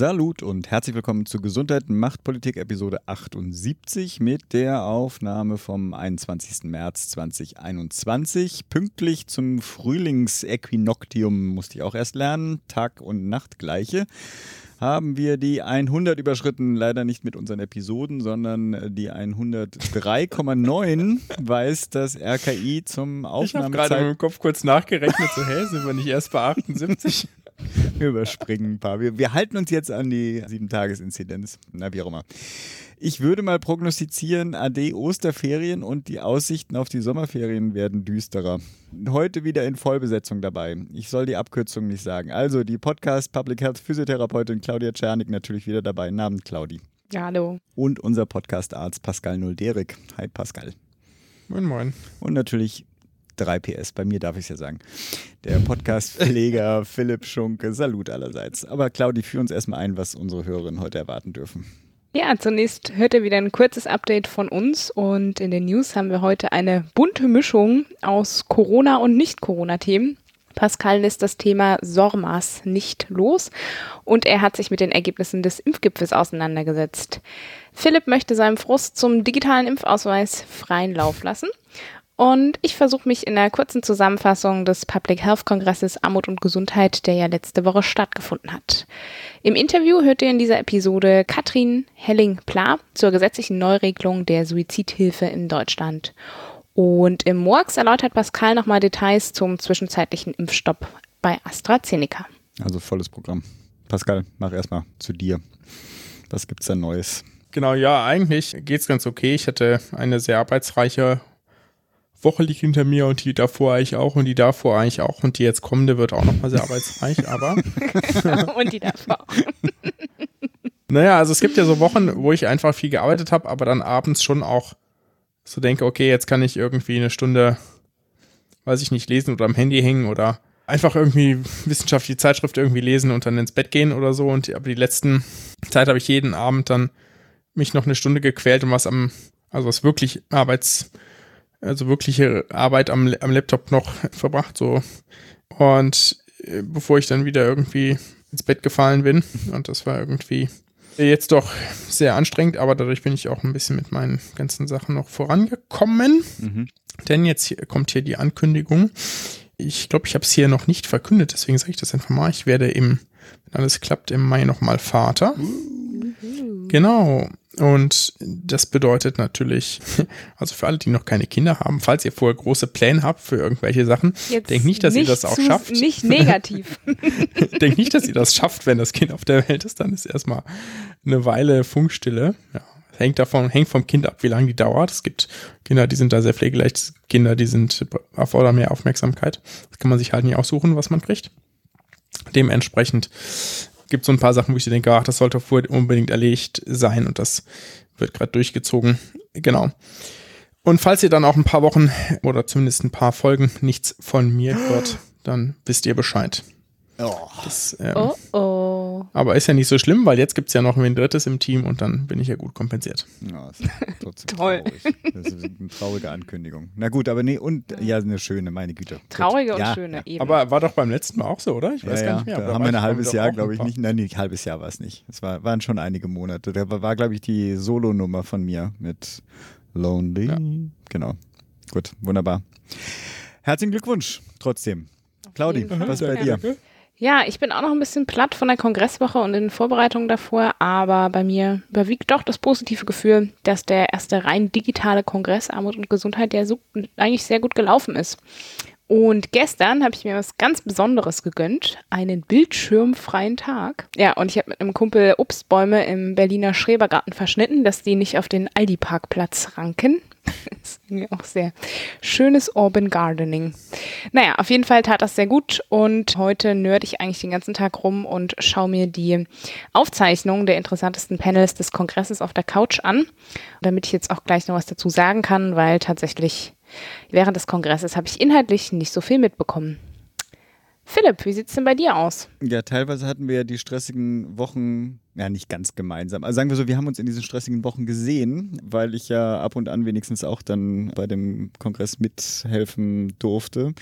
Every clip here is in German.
Salut und herzlich willkommen zu Gesundheit macht Politik Episode 78 mit der Aufnahme vom 21. März 2021. Pünktlich zum Frühlingsequinoctium musste ich auch erst lernen, Tag und Nacht gleiche haben wir die 100 überschritten, leider nicht mit unseren Episoden, sondern die 103,9 weiß das RKI zum Aufnahmezeit. Ich habe gerade im Kopf kurz nachgerechnet, so hä, sind wir nicht erst bei 78? Wir überspringen ein paar. Wir, wir halten uns jetzt an die 7-Tages-Inzidenz. Na, wie auch immer. Ich würde mal prognostizieren, AD Osterferien und die Aussichten auf die Sommerferien werden düsterer. Heute wieder in Vollbesetzung dabei. Ich soll die Abkürzung nicht sagen. Also die Podcast Public Health Physiotherapeutin Claudia Czernik natürlich wieder dabei. Namen Claudi. Ja, hallo. Und unser Podcast-Arzt Pascal Nulderik. Hi Pascal. Moin, moin. Und natürlich 3 PS, bei mir darf ich es ja sagen. Der Podcast-Pfleger Philipp Schunke, Salut allerseits. Aber Claudi, führ uns erstmal ein, was unsere Hörerinnen heute erwarten dürfen. Ja, zunächst hört ihr wieder ein kurzes Update von uns und in den News haben wir heute eine bunte Mischung aus Corona- und Nicht-Corona-Themen. Pascal lässt das Thema SORMAS nicht los und er hat sich mit den Ergebnissen des Impfgipfels auseinandergesetzt. Philipp möchte seinem Frust zum digitalen Impfausweis freien Lauf lassen und ich versuche mich in der kurzen Zusammenfassung des Public Health Kongresses Armut und Gesundheit, der ja letzte Woche stattgefunden hat. Im Interview hört ihr in dieser Episode Katrin Helling-Pla zur gesetzlichen Neuregelung der Suizidhilfe in Deutschland. Und im Murks erläutert Pascal nochmal Details zum zwischenzeitlichen Impfstopp bei AstraZeneca. Also volles Programm. Pascal, mach erstmal zu dir. Was gibt's da Neues? Genau, ja, eigentlich geht's ganz okay. Ich hatte eine sehr arbeitsreiche Woche liegt hinter mir und die davor eigentlich auch und die davor eigentlich auch und die jetzt kommende wird auch nochmal sehr arbeitsreich, aber. und die davor. naja, also es gibt ja so Wochen, wo ich einfach viel gearbeitet habe, aber dann abends schon auch so denke, okay, jetzt kann ich irgendwie eine Stunde, weiß ich nicht, lesen oder am Handy hängen oder einfach irgendwie wissenschaftliche Zeitschrift irgendwie lesen und dann ins Bett gehen oder so. Und aber die letzten Zeit habe ich jeden Abend dann mich noch eine Stunde gequält und was am, also was wirklich Arbeits also wirkliche Arbeit am, am Laptop noch verbracht, so. Und äh, bevor ich dann wieder irgendwie ins Bett gefallen bin. Und das war irgendwie jetzt doch sehr anstrengend, aber dadurch bin ich auch ein bisschen mit meinen ganzen Sachen noch vorangekommen. Mhm. Denn jetzt hier, kommt hier die Ankündigung. Ich glaube, ich habe es hier noch nicht verkündet, deswegen sage ich das einfach mal. Ich werde im, wenn alles klappt, im Mai nochmal Vater. Mhm. Genau. Und das bedeutet natürlich, also für alle, die noch keine Kinder haben, falls ihr vorher große Pläne habt für irgendwelche Sachen, denkt nicht, dass nicht ihr das auch schafft. Nicht negativ. denkt nicht, dass ihr das schafft, wenn das Kind auf der Welt ist, dann ist erstmal eine Weile Funkstille. Ja, hängt davon, hängt vom Kind ab, wie lange die dauert. Es gibt Kinder, die sind da sehr pflegeleicht, Kinder, die sind erfordern mehr Aufmerksamkeit. Das kann man sich halt nie aussuchen, was man kriegt. Dementsprechend gibt so ein paar Sachen, wo ich denke, ach, das sollte unbedingt erledigt sein und das wird gerade durchgezogen. Genau. Und falls ihr dann auch ein paar Wochen oder zumindest ein paar Folgen nichts von mir hört, dann wisst ihr Bescheid. Oh. Das, ähm, oh, oh. Aber ist ja nicht so schlimm, weil jetzt gibt es ja noch ein drittes im Team und dann bin ich ja gut kompensiert. Ja, das ist trotzdem Toll. traurig. Das ist eine traurige Ankündigung. Na gut, aber nee, und ja, eine schöne, meine Güte. Traurige gut. und ja, schöne, ja. eben. Aber war doch beim letzten Mal auch so, oder? Ich weiß ja, gar nicht mehr. Da haben wir ein halbes Jahr, glaube ich, nicht. Nein, nee, ein halbes Jahr war es nicht. Es war, waren schon einige Monate. Da war, war glaube ich, die Solo-Nummer von mir mit Lonely. Genau. Gut, wunderbar. Herzlichen Glückwunsch trotzdem. Claudi, was bei dir? Ja, ich bin auch noch ein bisschen platt von der Kongresswoche und den Vorbereitungen davor, aber bei mir überwiegt doch das positive Gefühl, dass der erste rein digitale Kongress Armut und Gesundheit ja so eigentlich sehr gut gelaufen ist. Und gestern habe ich mir was ganz Besonderes gegönnt, einen bildschirmfreien Tag. Ja, und ich habe mit einem Kumpel Obstbäume im Berliner Schrebergarten verschnitten, dass die nicht auf den Aldi-Parkplatz ranken. das ist irgendwie auch sehr schönes Urban Gardening. Naja, auf jeden Fall tat das sehr gut und heute nerd ich eigentlich den ganzen Tag rum und schaue mir die Aufzeichnungen der interessantesten Panels des Kongresses auf der Couch an, damit ich jetzt auch gleich noch was dazu sagen kann, weil tatsächlich während des Kongresses habe ich inhaltlich nicht so viel mitbekommen. Philipp, wie sieht es denn bei dir aus? Ja, teilweise hatten wir ja die stressigen Wochen, ja nicht ganz gemeinsam. Also sagen wir so, wir haben uns in diesen stressigen Wochen gesehen, weil ich ja ab und an wenigstens auch dann bei dem Kongress mithelfen durfte.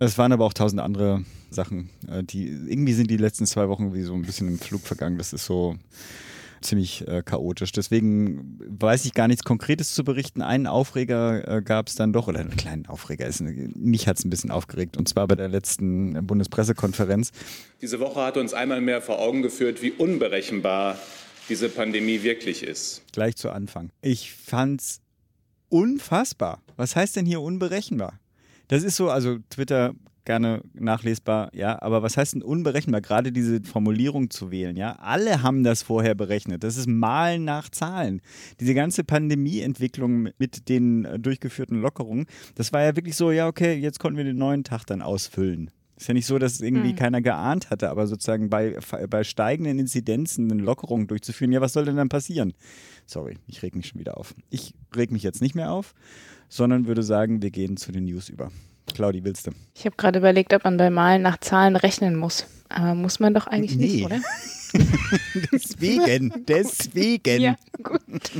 Es waren aber auch tausend andere Sachen, äh, die irgendwie sind die letzten zwei Wochen wie so ein bisschen im Flug vergangen. Das ist so ziemlich äh, chaotisch. Deswegen weiß ich gar nichts Konkretes zu berichten. Einen Aufreger äh, gab es dann doch, oder einen kleinen Aufreger. Ist, mich hat es ein bisschen aufgeregt, und zwar bei der letzten Bundespressekonferenz. Diese Woche hat uns einmal mehr vor Augen geführt, wie unberechenbar diese Pandemie wirklich ist. Gleich zu Anfang. Ich fand's unfassbar. Was heißt denn hier unberechenbar? Das ist so, also Twitter gerne nachlesbar, ja, aber was heißt denn unberechenbar? Gerade diese Formulierung zu wählen, ja. Alle haben das vorher berechnet. Das ist Malen nach Zahlen. Diese ganze Pandemieentwicklung mit den äh, durchgeführten Lockerungen, das war ja wirklich so, ja, okay, jetzt konnten wir den neuen Tag dann ausfüllen. Ist ja nicht so, dass irgendwie mhm. keiner geahnt hatte, aber sozusagen bei, bei steigenden Inzidenzen eine Lockerung durchzuführen, ja, was soll denn dann passieren? Sorry, ich reg mich schon wieder auf. Ich reg mich jetzt nicht mehr auf, sondern würde sagen, wir gehen zu den News über. Claudi, willst du? Ich habe gerade überlegt, ob man bei Malen nach Zahlen rechnen muss. Aber muss man doch eigentlich nee. nicht, oder? deswegen, deswegen. Ja, gut.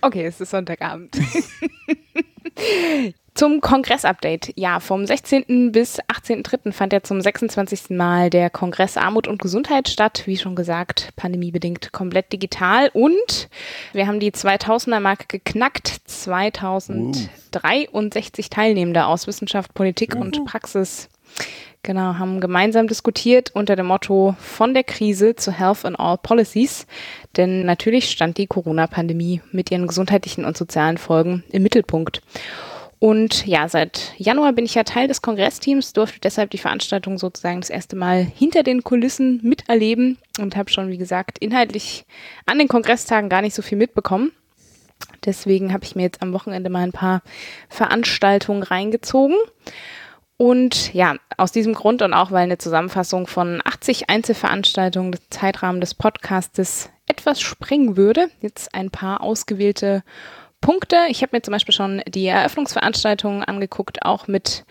Okay, es ist Sonntagabend. Zum Kongress-Update. Ja, vom 16. bis 18.3. fand ja zum 26. Mal der Kongress Armut und Gesundheit statt. Wie schon gesagt, pandemiebedingt komplett digital. Und wir haben die 2000er-Marke geknackt. 2063 uh. Teilnehmende aus Wissenschaft, Politik und Praxis. Genau, haben gemeinsam diskutiert unter dem Motto von der Krise zu Health and All Policies. Denn natürlich stand die Corona-Pandemie mit ihren gesundheitlichen und sozialen Folgen im Mittelpunkt. Und ja, seit Januar bin ich ja Teil des Kongressteams, durfte deshalb die Veranstaltung sozusagen das erste Mal hinter den Kulissen miterleben und habe schon, wie gesagt, inhaltlich an den Kongresstagen gar nicht so viel mitbekommen. Deswegen habe ich mir jetzt am Wochenende mal ein paar Veranstaltungen reingezogen. Und ja, aus diesem Grund und auch weil eine Zusammenfassung von 80 Einzelveranstaltungen des Zeitrahmen des Podcastes etwas sprengen würde, jetzt ein paar ausgewählte Punkte. Ich habe mir zum Beispiel schon die Eröffnungsveranstaltungen angeguckt, auch mit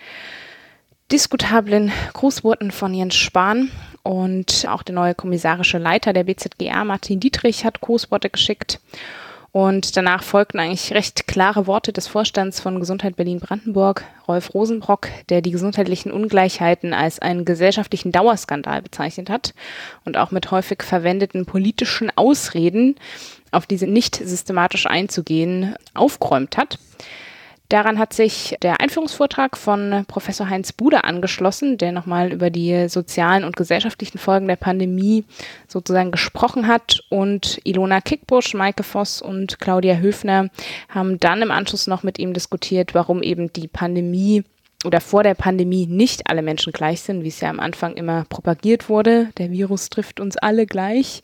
diskutablen Grußworten von Jens Spahn. Und auch der neue kommissarische Leiter der BZGR, Martin Dietrich, hat Grußworte geschickt. Und danach folgten eigentlich recht klare Worte des Vorstands von Gesundheit Berlin-Brandenburg, Rolf Rosenbrock, der die gesundheitlichen Ungleichheiten als einen gesellschaftlichen Dauerskandal bezeichnet hat und auch mit häufig verwendeten politischen Ausreden auf diese nicht systematisch einzugehen, aufgeräumt hat. Daran hat sich der Einführungsvortrag von Professor Heinz Bude angeschlossen, der nochmal über die sozialen und gesellschaftlichen Folgen der Pandemie sozusagen gesprochen hat. Und Ilona Kickbusch, Maike Voss und Claudia Höfner haben dann im Anschluss noch mit ihm diskutiert, warum eben die Pandemie oder vor der Pandemie nicht alle Menschen gleich sind, wie es ja am Anfang immer propagiert wurde. Der Virus trifft uns alle gleich.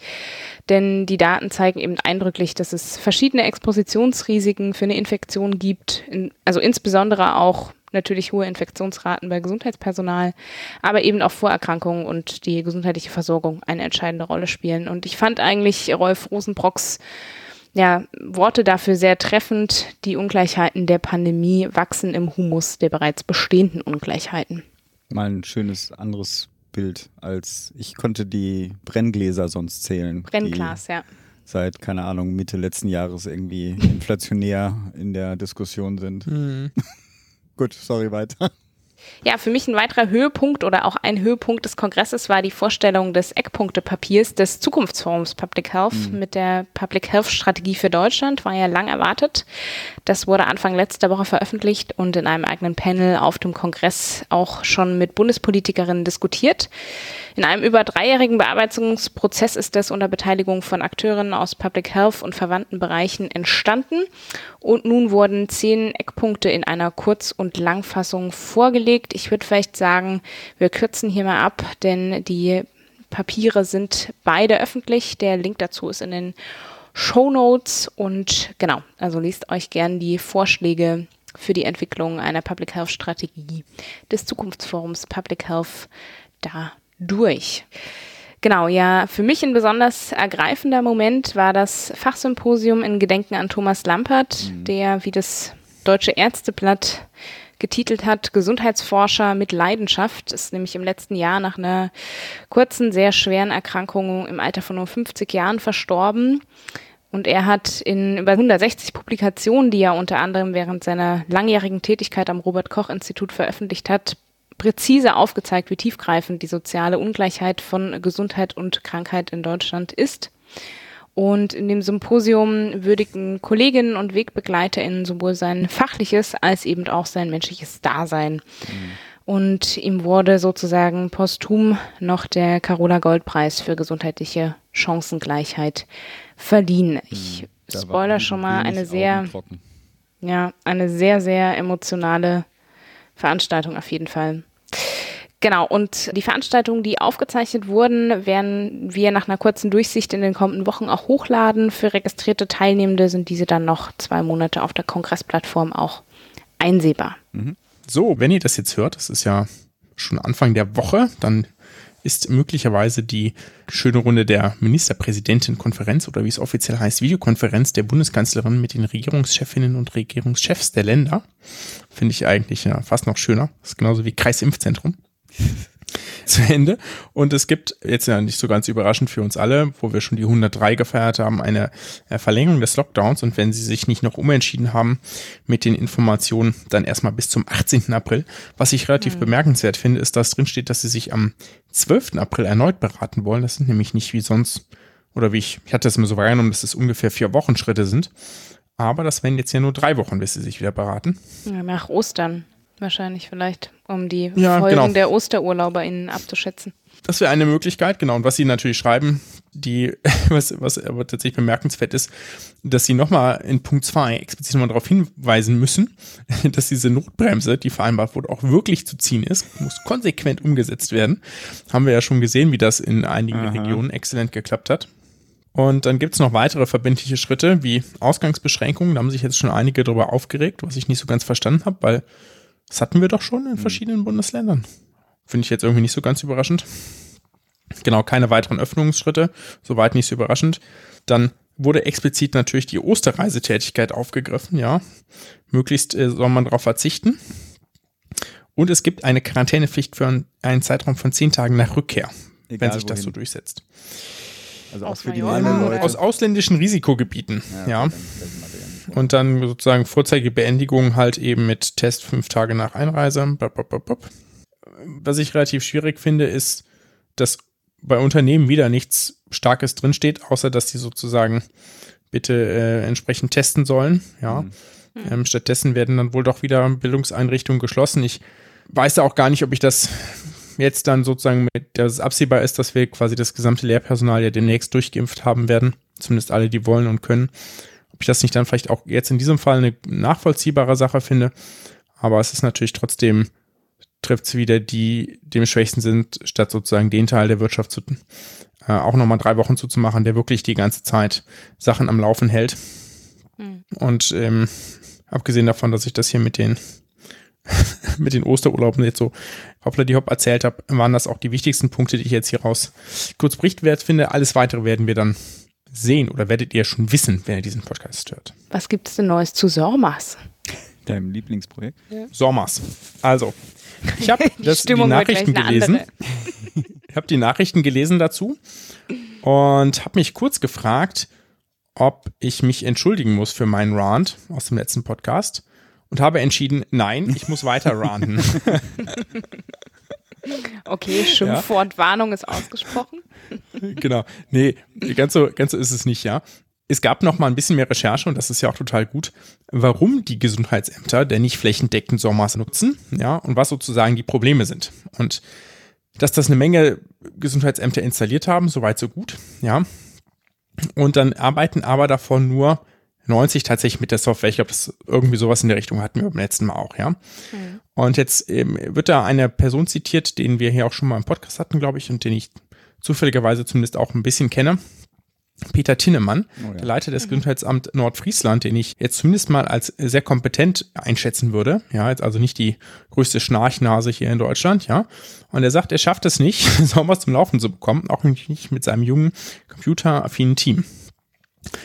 Denn die Daten zeigen eben eindrücklich, dass es verschiedene Expositionsrisiken für eine Infektion gibt. also insbesondere auch natürlich hohe Infektionsraten bei Gesundheitspersonal, aber eben auch Vorerkrankungen und die gesundheitliche Versorgung eine entscheidende Rolle spielen. Und ich fand eigentlich Rolf Rosenbrocks ja, Worte dafür sehr treffend. Die Ungleichheiten der Pandemie wachsen im Humus der bereits bestehenden Ungleichheiten. Mal ein schönes anderes Bild als ich konnte die Brenngläser sonst zählen. Brennglas, ja. Seit, keine Ahnung, Mitte letzten Jahres irgendwie inflationär in der Diskussion sind. Mhm. Gut, sorry, weiter. Ja, für mich ein weiterer Höhepunkt oder auch ein Höhepunkt des Kongresses war die Vorstellung des Eckpunktepapiers des Zukunftsforums Public Health mhm. mit der Public Health Strategie für Deutschland, war ja lang erwartet. Das wurde Anfang letzter Woche veröffentlicht und in einem eigenen Panel auf dem Kongress auch schon mit Bundespolitikerinnen diskutiert. In einem über dreijährigen Bearbeitungsprozess ist das unter Beteiligung von Akteuren aus Public Health und verwandten Bereichen entstanden. Und nun wurden zehn Eckpunkte in einer Kurz- und Langfassung vorgelegt. Ich würde vielleicht sagen, wir kürzen hier mal ab, denn die Papiere sind beide öffentlich. Der Link dazu ist in den Show Notes und genau, also liest euch gern die Vorschläge für die Entwicklung einer Public Health Strategie des Zukunftsforums Public Health da durch. Genau, ja, für mich ein besonders ergreifender Moment war das Fachsymposium in Gedenken an Thomas Lampert, mhm. der, wie das Deutsche Ärzteblatt getitelt hat, Gesundheitsforscher mit Leidenschaft, ist nämlich im letzten Jahr nach einer kurzen, sehr schweren Erkrankung im Alter von nur 50 Jahren verstorben. Und er hat in über 160 Publikationen, die er unter anderem während seiner langjährigen Tätigkeit am Robert Koch Institut veröffentlicht hat, präzise aufgezeigt, wie tiefgreifend die soziale Ungleichheit von Gesundheit und Krankheit in Deutschland ist. Und in dem Symposium würdigen Kolleginnen und WegbegleiterInnen sowohl sein fachliches als eben auch sein menschliches Dasein. Mhm. Und ihm wurde sozusagen posthum noch der Carola Goldpreis für gesundheitliche Chancengleichheit verliehen. Ich hm, spoiler schon mal eine sehr, ja, eine sehr, sehr emotionale Veranstaltung auf jeden Fall. Genau, und die Veranstaltungen, die aufgezeichnet wurden, werden wir nach einer kurzen Durchsicht in den kommenden Wochen auch hochladen. Für registrierte Teilnehmende sind diese dann noch zwei Monate auf der Kongressplattform auch einsehbar. Mhm. So, wenn ihr das jetzt hört, das ist ja schon Anfang der Woche, dann ist möglicherweise die schöne Runde der Ministerpräsidentenkonferenz oder wie es offiziell heißt, Videokonferenz der Bundeskanzlerin mit den Regierungschefinnen und Regierungschefs der Länder. Finde ich eigentlich ja, fast noch schöner. Das ist genauso wie Kreisimpfzentrum. zu Ende. Und es gibt jetzt ja nicht so ganz überraschend für uns alle, wo wir schon die 103 gefeiert haben, eine äh, Verlängerung des Lockdowns. Und wenn Sie sich nicht noch umentschieden haben mit den Informationen, dann erstmal bis zum 18. April. Was ich relativ mhm. bemerkenswert finde, ist, dass drin steht, dass Sie sich am 12. April erneut beraten wollen. Das sind nämlich nicht wie sonst, oder wie ich, ich hatte es mir so wahrgenommen, dass es ungefähr vier Wochen Schritte sind. Aber das wären jetzt ja nur drei Wochen, bis Sie sich wieder beraten. Ja, nach Ostern wahrscheinlich vielleicht, um die ja, Folgen genau. der OsterurlauberInnen abzuschätzen. Das wäre eine Möglichkeit, genau. Und was sie natürlich schreiben, die, was, was aber tatsächlich bemerkenswert ist, dass sie nochmal in Punkt 2 explizit nochmal darauf hinweisen müssen, dass diese Notbremse, die vereinbart wurde, auch wirklich zu ziehen ist, muss konsequent umgesetzt werden. Haben wir ja schon gesehen, wie das in einigen Aha. Regionen exzellent geklappt hat. Und dann gibt es noch weitere verbindliche Schritte wie Ausgangsbeschränkungen. Da haben sich jetzt schon einige darüber aufgeregt, was ich nicht so ganz verstanden habe, weil das hatten wir doch schon in hm. verschiedenen Bundesländern. Finde ich jetzt irgendwie nicht so ganz überraschend. Genau, keine weiteren Öffnungsschritte, soweit nicht so überraschend. Dann wurde explizit natürlich die Osterreisetätigkeit aufgegriffen, ja. Möglichst äh, soll man darauf verzichten. Und es gibt eine Quarantänepflicht für einen Zeitraum von zehn Tagen nach Rückkehr, Egal wenn sich wohin. das so durchsetzt. Also auch aus für die Leute. Aus ausländischen Risikogebieten, ja. ja. Und dann sozusagen Vorzeigebeendigung halt eben mit Test fünf Tage nach Einreise. Was ich relativ schwierig finde, ist, dass bei Unternehmen wieder nichts Starkes drinsteht, außer dass die sozusagen bitte äh, entsprechend testen sollen. Ja. Mhm. Ähm, stattdessen werden dann wohl doch wieder Bildungseinrichtungen geschlossen. Ich weiß auch gar nicht, ob ich das jetzt dann sozusagen mit, dass es absehbar ist, dass wir quasi das gesamte Lehrpersonal ja demnächst durchgeimpft haben werden. Zumindest alle, die wollen und können ich das nicht dann vielleicht auch jetzt in diesem Fall eine nachvollziehbare Sache finde. Aber es ist natürlich trotzdem, trifft es wieder die, die am schwächsten sind, statt sozusagen den Teil der Wirtschaft zu, äh, auch nochmal drei Wochen zuzumachen, der wirklich die ganze Zeit Sachen am Laufen hält. Mhm. Und ähm, abgesehen davon, dass ich das hier mit den mit den Osterurlauben jetzt so hoppla die hopp erzählt habe, waren das auch die wichtigsten Punkte, die ich jetzt hier raus kurz berichtwert finde. Alles weitere werden wir dann sehen oder werdet ihr schon wissen, wenn ihr diesen Podcast hört. Was gibt es denn Neues zu Sormas? Deinem Lieblingsprojekt? Ja. Sormas. Also, ich habe die, die Nachrichten gelesen. ich habe die Nachrichten gelesen dazu und habe mich kurz gefragt, ob ich mich entschuldigen muss für meinen Rant aus dem letzten Podcast und habe entschieden, nein, ich muss weiter ranten. Okay, Schimpfwortwarnung ja. ist ausgesprochen. genau. Nee, ganz so, ganz so ist es nicht, ja. Es gab noch mal ein bisschen mehr Recherche und das ist ja auch total gut, warum die Gesundheitsämter denn nicht flächendeckend SORMAS nutzen, ja, und was sozusagen die Probleme sind. Und dass das eine Menge Gesundheitsämter installiert haben, soweit so gut, ja. Und dann arbeiten aber davon nur 90 tatsächlich mit der Software. Ich glaube, das irgendwie sowas in der Richtung hatten wir beim letzten Mal auch, ja. Mhm. Und jetzt ähm, wird da eine Person zitiert, den wir hier auch schon mal im Podcast hatten, glaube ich, und den ich zufälligerweise zumindest auch ein bisschen kenne. Peter Tinnemann, oh ja. der Leiter des mhm. Gesundheitsamt Nordfriesland, den ich jetzt zumindest mal als sehr kompetent einschätzen würde. Ja, jetzt also nicht die größte Schnarchnase hier in Deutschland, ja. Und er sagt, er schafft es nicht, sowas zum Laufen zu bekommen, auch nicht mit seinem jungen, computeraffinen Team.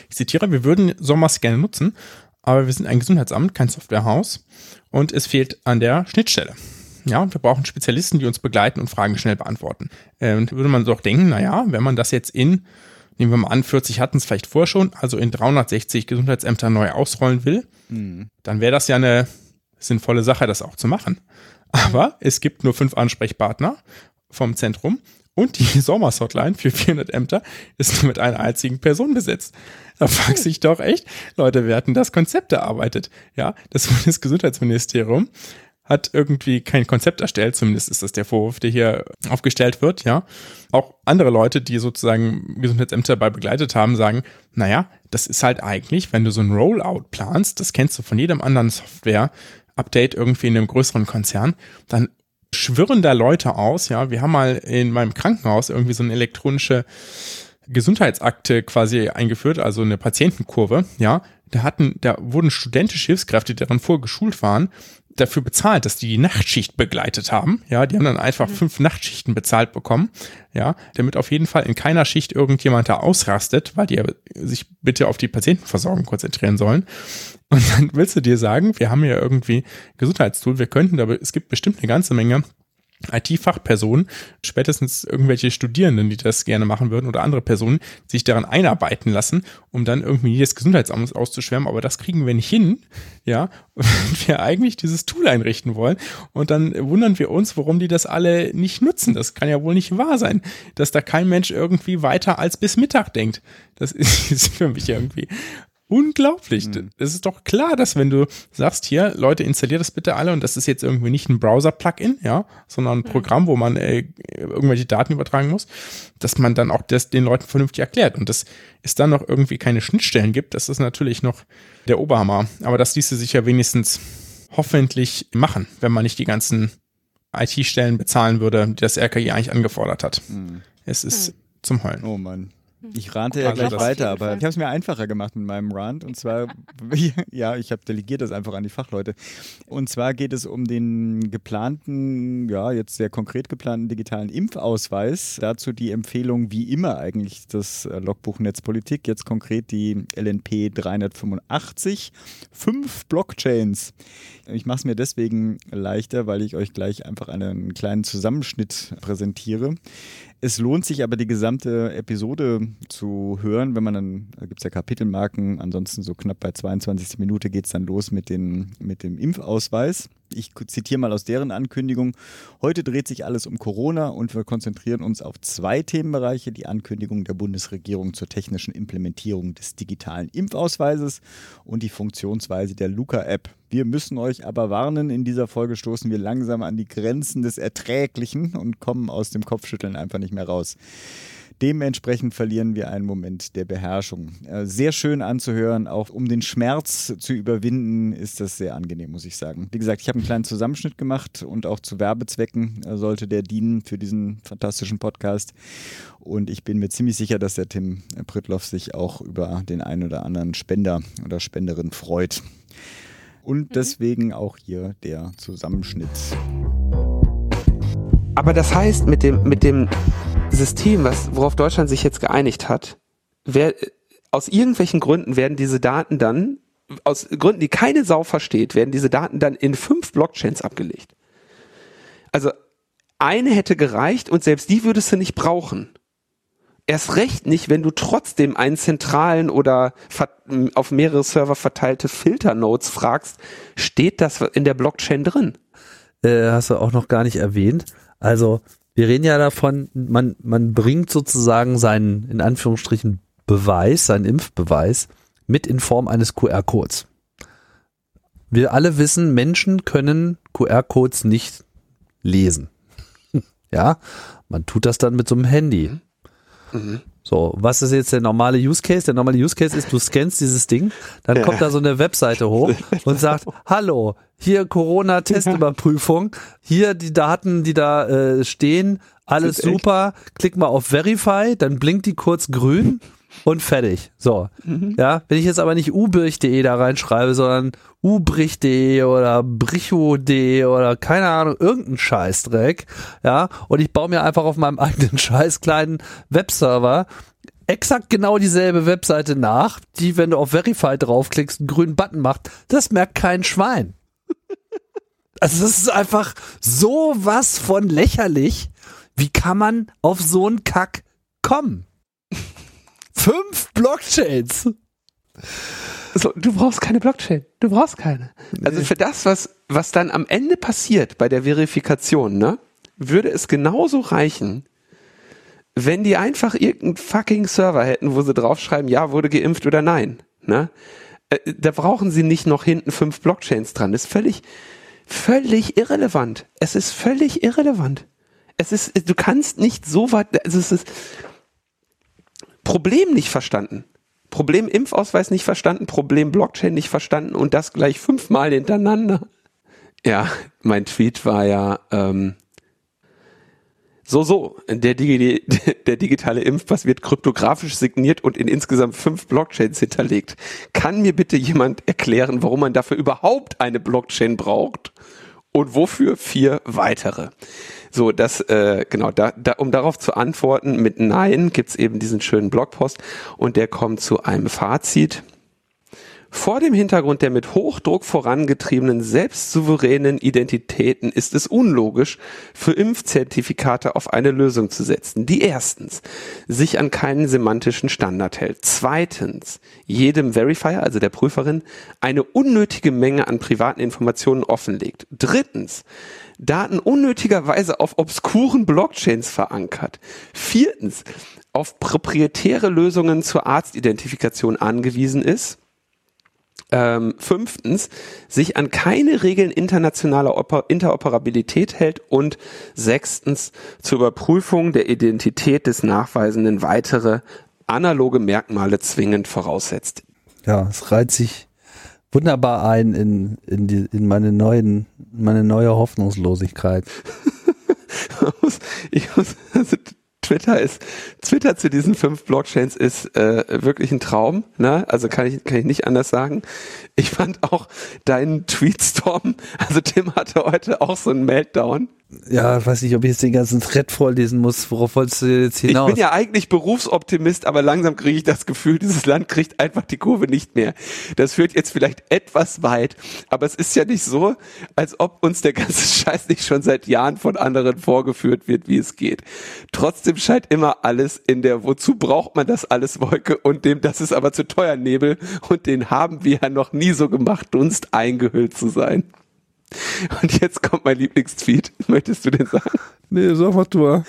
Ich zitiere, wir würden Sommers gerne nutzen, aber wir sind ein Gesundheitsamt, kein Softwarehaus und es fehlt an der Schnittstelle. Ja, wir brauchen Spezialisten, die uns begleiten und Fragen schnell beantworten. Ähm, würde man doch denken, naja, wenn man das jetzt in, nehmen wir mal an, 40 hatten es vielleicht vorher schon, also in 360 Gesundheitsämter neu ausrollen will, mhm. dann wäre das ja eine sinnvolle Sache, das auch zu machen. Aber es gibt nur fünf Ansprechpartner vom Zentrum und die Sommers-Hotline für 400 Ämter ist nur mit einer einzigen Person besetzt. Da fragt sich doch echt, Leute, wir hatten das Konzept erarbeitet. Ja, das Bundesgesundheitsministerium hat irgendwie kein Konzept erstellt, zumindest ist das der Vorwurf, der hier aufgestellt wird, ja. Auch andere Leute, die sozusagen Gesundheitsämter dabei begleitet haben, sagen, naja, das ist halt eigentlich, wenn du so ein Rollout planst, das kennst du von jedem anderen Software-Update irgendwie in einem größeren Konzern, dann schwirren da Leute aus, ja. Wir haben mal in meinem Krankenhaus irgendwie so eine elektronische Gesundheitsakte quasi eingeführt, also eine Patientenkurve, ja. Da hatten, da wurden studentische Hilfskräfte, die daran vorgeschult waren, dafür bezahlt, dass die die Nachtschicht begleitet haben. Ja, die haben dann einfach mhm. fünf Nachtschichten bezahlt bekommen. Ja, damit auf jeden Fall in keiner Schicht irgendjemand da ausrastet, weil die sich bitte auf die Patientenversorgung konzentrieren sollen. Und dann willst du dir sagen, wir haben ja irgendwie Gesundheitstool, wir könnten, aber es gibt bestimmt eine ganze Menge IT-Fachpersonen, spätestens irgendwelche Studierenden, die das gerne machen würden oder andere Personen, sich daran einarbeiten lassen, um dann irgendwie jedes Gesundheitsamt auszuschwärmen. Aber das kriegen wir nicht hin, ja, wenn wir eigentlich dieses Tool einrichten wollen. Und dann wundern wir uns, warum die das alle nicht nutzen. Das kann ja wohl nicht wahr sein, dass da kein Mensch irgendwie weiter als bis Mittag denkt. Das ist für mich irgendwie Unglaublich. Mhm. Es ist doch klar, dass wenn du sagst, hier, Leute, installiert das bitte alle und das ist jetzt irgendwie nicht ein Browser-Plugin, ja, sondern ein mhm. Programm, wo man äh, irgendwelche Daten übertragen muss, dass man dann auch das den Leuten vernünftig erklärt. Und dass es dann noch irgendwie keine Schnittstellen gibt, das ist natürlich noch der Oberhammer. Aber das ließe sich ja wenigstens hoffentlich machen, wenn man nicht die ganzen IT-Stellen bezahlen würde, die das RKI eigentlich angefordert hat. Mhm. Es ist mhm. zum Heulen. Oh Mann. Ich rante ja gleich weiter, aber ich habe es mir einfacher gemacht mit meinem Rant. Und zwar, ja, ich habe delegiert das einfach an die Fachleute. Und zwar geht es um den geplanten, ja, jetzt sehr konkret geplanten digitalen Impfausweis. Dazu die Empfehlung, wie immer eigentlich das äh, Logbuch Netzpolitik, jetzt konkret die LNP 385. Fünf Blockchains. Ich mache es mir deswegen leichter, weil ich euch gleich einfach einen kleinen Zusammenschnitt präsentiere. Es lohnt sich aber die gesamte Episode zu hören, wenn man dann, da gibt es ja Kapitelmarken, ansonsten so knapp bei 22 Minuten geht es dann los mit, den, mit dem Impfausweis. Ich zitiere mal aus deren Ankündigung. Heute dreht sich alles um Corona und wir konzentrieren uns auf zwei Themenbereiche. Die Ankündigung der Bundesregierung zur technischen Implementierung des digitalen Impfausweises und die Funktionsweise der Luca-App. Wir müssen euch aber warnen, in dieser Folge stoßen wir langsam an die Grenzen des Erträglichen und kommen aus dem Kopfschütteln einfach nicht mehr raus. Dementsprechend verlieren wir einen Moment der Beherrschung. Äh, sehr schön anzuhören, auch um den Schmerz zu überwinden, ist das sehr angenehm, muss ich sagen. Wie gesagt, ich habe einen kleinen Zusammenschnitt gemacht und auch zu Werbezwecken äh, sollte der dienen für diesen fantastischen Podcast. Und ich bin mir ziemlich sicher, dass der Tim Prittloff sich auch über den einen oder anderen Spender oder Spenderin freut. Und mhm. deswegen auch hier der Zusammenschnitt. Aber das heißt, mit dem, mit dem System, was, worauf Deutschland sich jetzt geeinigt hat, wer, aus irgendwelchen Gründen werden diese Daten dann, aus Gründen, die keine Sau versteht, werden diese Daten dann in fünf Blockchains abgelegt. Also eine hätte gereicht und selbst die würdest du nicht brauchen. Erst recht nicht, wenn du trotzdem einen zentralen oder auf mehrere Server verteilte Filternodes fragst, steht das in der Blockchain drin? Äh, hast du auch noch gar nicht erwähnt. Also wir reden ja davon, man, man bringt sozusagen seinen, in Anführungsstrichen, Beweis, seinen Impfbeweis mit in Form eines QR-Codes. Wir alle wissen, Menschen können QR-Codes nicht lesen. ja, man tut das dann mit so einem Handy. Mhm. So, was ist jetzt der normale Use Case? Der normale Use Case ist, du scannst dieses Ding, dann kommt da so eine Webseite hoch und sagt, hallo, hier Corona-Testüberprüfung, hier die Daten, die da äh, stehen, alles super, klick mal auf Verify, dann blinkt die kurz grün und fertig. So. Mhm. Ja, wenn ich jetzt aber nicht ubirch.de da reinschreibe, sondern ubrich.de oder bricho.de oder keine Ahnung, irgendein Scheißdreck, ja, und ich baue mir einfach auf meinem eigenen scheiß kleinen Webserver exakt genau dieselbe Webseite nach, die, wenn du auf Verify draufklickst, einen grünen Button macht. Das merkt kein Schwein. Also das ist einfach so was von lächerlich. Wie kann man auf so einen Kack kommen? Fünf Blockchains. So, du brauchst keine Blockchain. Du brauchst keine. Also für das, was, was dann am Ende passiert bei der Verifikation, ne, würde es genauso reichen, wenn die einfach irgendeinen fucking Server hätten, wo sie draufschreiben, ja, wurde geimpft oder nein. Ne? Äh, da brauchen sie nicht noch hinten fünf Blockchains dran. Das ist völlig, völlig irrelevant. Es ist völlig irrelevant. Es ist, du kannst nicht so weit, also es ist Problem nicht verstanden. Problem Impfausweis nicht verstanden, Problem Blockchain nicht verstanden und das gleich fünfmal hintereinander. Ja, mein Tweet war ja, ähm, so, so, der, Digi der digitale Impfpass wird kryptografisch signiert und in insgesamt fünf Blockchains hinterlegt. Kann mir bitte jemand erklären, warum man dafür überhaupt eine Blockchain braucht? Und wofür vier weitere? So, das, äh, genau, da, da, um darauf zu antworten mit Nein, gibt's eben diesen schönen Blogpost und der kommt zu einem Fazit. Vor dem Hintergrund der mit Hochdruck vorangetriebenen selbstsouveränen Identitäten ist es unlogisch, für Impfzertifikate auf eine Lösung zu setzen, die erstens sich an keinen semantischen Standard hält, zweitens jedem Verifier, also der Prüferin, eine unnötige Menge an privaten Informationen offenlegt, drittens Daten unnötigerweise auf obskuren Blockchains verankert, viertens auf proprietäre Lösungen zur Arztidentifikation angewiesen ist, ähm, fünftens, sich an keine Regeln internationaler Oper Interoperabilität hält und sechstens, zur Überprüfung der Identität des Nachweisenden weitere analoge Merkmale zwingend voraussetzt. Ja, es reiht sich wunderbar ein in, in, die, in meine neuen, meine neue Hoffnungslosigkeit. ich muss, also Twitter ist, Twitter zu diesen fünf Blockchains ist äh, wirklich ein Traum, ne? Also kann ich, kann ich nicht anders sagen. Ich fand auch deinen Tweetstorm, also Tim hatte heute auch so einen Meltdown ja, weiß nicht, ob ich jetzt den ganzen Thread vorlesen muss. Worauf wolltest du jetzt hinaus? Ich bin ja eigentlich Berufsoptimist, aber langsam kriege ich das Gefühl, dieses Land kriegt einfach die Kurve nicht mehr. Das führt jetzt vielleicht etwas weit, aber es ist ja nicht so, als ob uns der ganze Scheiß nicht schon seit Jahren von anderen vorgeführt wird, wie es geht. Trotzdem scheint immer alles in der Wozu braucht man das alles Wolke und dem das ist aber zu teuer Nebel und den haben wir ja noch nie so gemacht, Dunst eingehüllt zu sein. Und jetzt kommt mein Lieblingstweet. Möchtest du den sagen? Nee, sag mal du.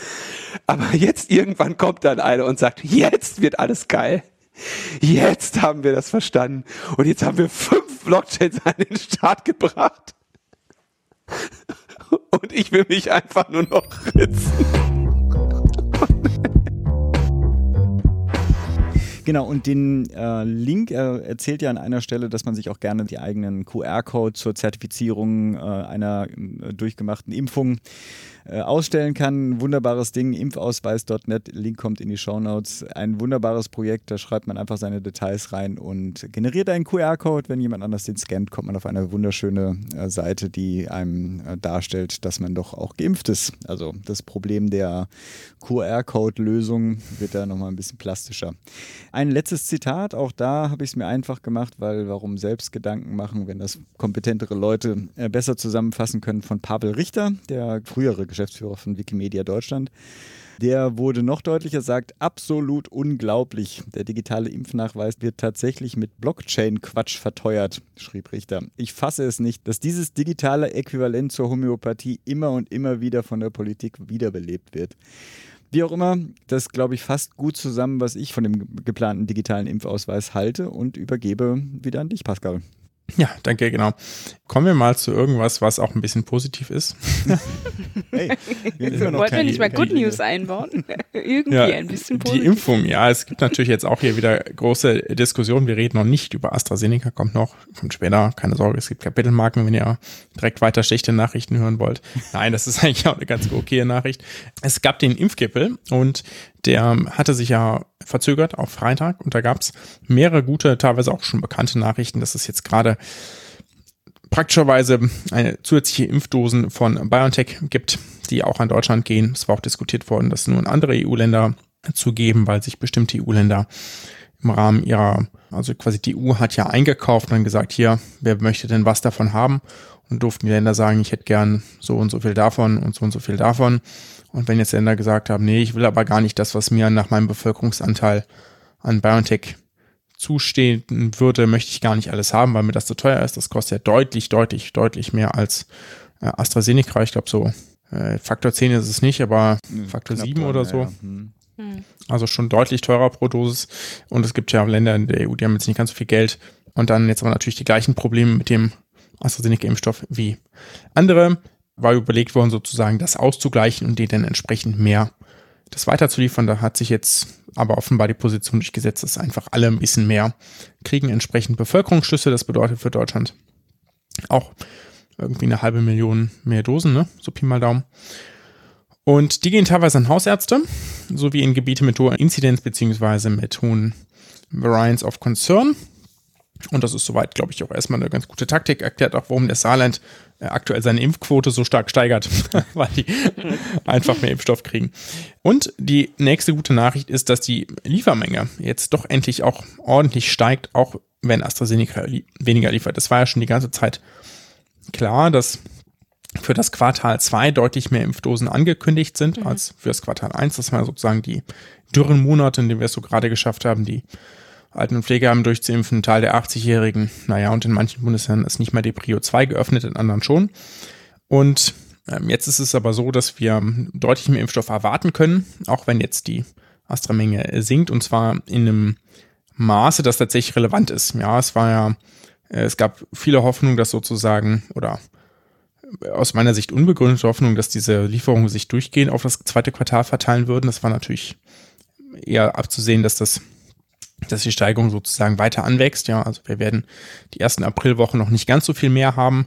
Aber jetzt irgendwann kommt dann einer und sagt, jetzt wird alles geil. Jetzt haben wir das verstanden. Und jetzt haben wir fünf Blockchains an den Start gebracht. Und ich will mich einfach nur noch ritzen. Genau, und den äh, Link äh, erzählt ja an einer Stelle, dass man sich auch gerne die eigenen QR-Code zur Zertifizierung äh, einer äh, durchgemachten Impfung äh, ausstellen kann. Wunderbares Ding, impfausweis.net, Link kommt in die Show Notes. Ein wunderbares Projekt, da schreibt man einfach seine Details rein und generiert einen QR-Code. Wenn jemand anders den scannt, kommt man auf eine wunderschöne äh, Seite, die einem äh, darstellt, dass man doch auch geimpft ist. Also das Problem der QR-Code-Lösung wird da nochmal ein bisschen plastischer. Ein letztes Zitat, auch da habe ich es mir einfach gemacht, weil warum selbst Gedanken machen, wenn das kompetentere Leute besser zusammenfassen können, von Pavel Richter, der frühere Geschäftsführer von Wikimedia Deutschland. Der wurde noch deutlicher, sagt, absolut unglaublich. Der digitale Impfnachweis wird tatsächlich mit Blockchain-Quatsch verteuert, schrieb Richter. Ich fasse es nicht, dass dieses digitale Äquivalent zur Homöopathie immer und immer wieder von der Politik wiederbelebt wird. Wie auch immer, das glaube ich fasst gut zusammen, was ich von dem geplanten digitalen Impfausweis halte und übergebe wieder an dich, Pascal. Ja, danke, genau. Kommen wir mal zu irgendwas, was auch ein bisschen positiv ist. hey, wir Wollten wir nicht mal Good News einbauen? Irgendwie ja, ein bisschen positiv. Die Impfung, ja, es gibt natürlich jetzt auch hier wieder große Diskussionen. Wir reden noch nicht über AstraZeneca, kommt noch, kommt später, keine Sorge, es gibt Kapitelmarken, wenn ihr direkt weiter schlechte Nachrichten hören wollt. Nein, das ist eigentlich auch eine ganz okay Nachricht. Es gab den Impfgipfel und der hatte sich ja verzögert auf Freitag und da gab es mehrere gute, teilweise auch schon bekannte Nachrichten, dass es jetzt gerade praktischerweise eine zusätzliche Impfdosen von BioNTech gibt, die auch an Deutschland gehen. Es war auch diskutiert worden, dass nur in andere EU-Länder zu geben, weil sich bestimmte EU-Länder im Rahmen ihrer, also quasi die EU hat ja eingekauft und dann gesagt, hier, wer möchte denn was davon haben? Und durften die Länder sagen, ich hätte gern so und so viel davon und so und so viel davon. Und wenn jetzt Länder gesagt haben, nee, ich will aber gar nicht das, was mir nach meinem Bevölkerungsanteil an BioNTech zustehen würde, möchte ich gar nicht alles haben, weil mir das zu teuer ist. Das kostet ja deutlich, deutlich, deutlich mehr als äh, AstraZeneca. Ich glaube so äh, Faktor 10 ist es nicht, aber Faktor Knapp 7 dran, oder ja, so. ja. Hm. Also schon deutlich teurer pro Dosis. Und es gibt ja Länder in der EU, die haben jetzt nicht ganz so viel Geld. Und dann jetzt aber natürlich die gleichen Probleme mit dem AstraZeneca-Impfstoff wie andere. War überlegt worden, sozusagen das auszugleichen und denen dann entsprechend mehr das weiterzuliefern. Da hat sich jetzt aber offenbar die Position durchgesetzt, dass einfach alle ein bisschen mehr kriegen, entsprechend Bevölkerungsschlüsse. Das bedeutet für Deutschland auch irgendwie eine halbe Million mehr Dosen, ne? So Pi mal Daumen. Und die gehen teilweise an Hausärzte, sowie in Gebiete mit hoher Inzidenz beziehungsweise mit hohen Variants of Concern. Und das ist soweit, glaube ich, auch erstmal eine ganz gute Taktik. Erklärt auch, warum der Saarland aktuell seine Impfquote so stark steigert, weil die einfach mehr Impfstoff kriegen. Und die nächste gute Nachricht ist, dass die Liefermenge jetzt doch endlich auch ordentlich steigt, auch wenn AstraZeneca li weniger liefert. Das war ja schon die ganze Zeit klar, dass für das Quartal 2 deutlich mehr Impfdosen angekündigt sind als für das Quartal 1. Das waren sozusagen die dürren Monate, in denen wir es so gerade geschafft haben, die Alten- und Pflegeheime durchzuimpfen, ein Teil der 80-Jährigen. Naja, und in manchen Bundesländern ist nicht mal die Prio 2 geöffnet, in anderen schon. Und ähm, jetzt ist es aber so, dass wir deutlich mehr Impfstoff erwarten können, auch wenn jetzt die Astra-Menge äh, sinkt, und zwar in einem Maße, das tatsächlich relevant ist. Ja, es war ja, äh, es gab viele Hoffnungen, dass sozusagen, oder aus meiner Sicht unbegründete Hoffnung, dass diese Lieferungen sich durchgehend auf das zweite Quartal verteilen würden. Das war natürlich eher abzusehen, dass das, dass die Steigerung sozusagen weiter anwächst. Ja, also wir werden die ersten Aprilwochen noch nicht ganz so viel mehr haben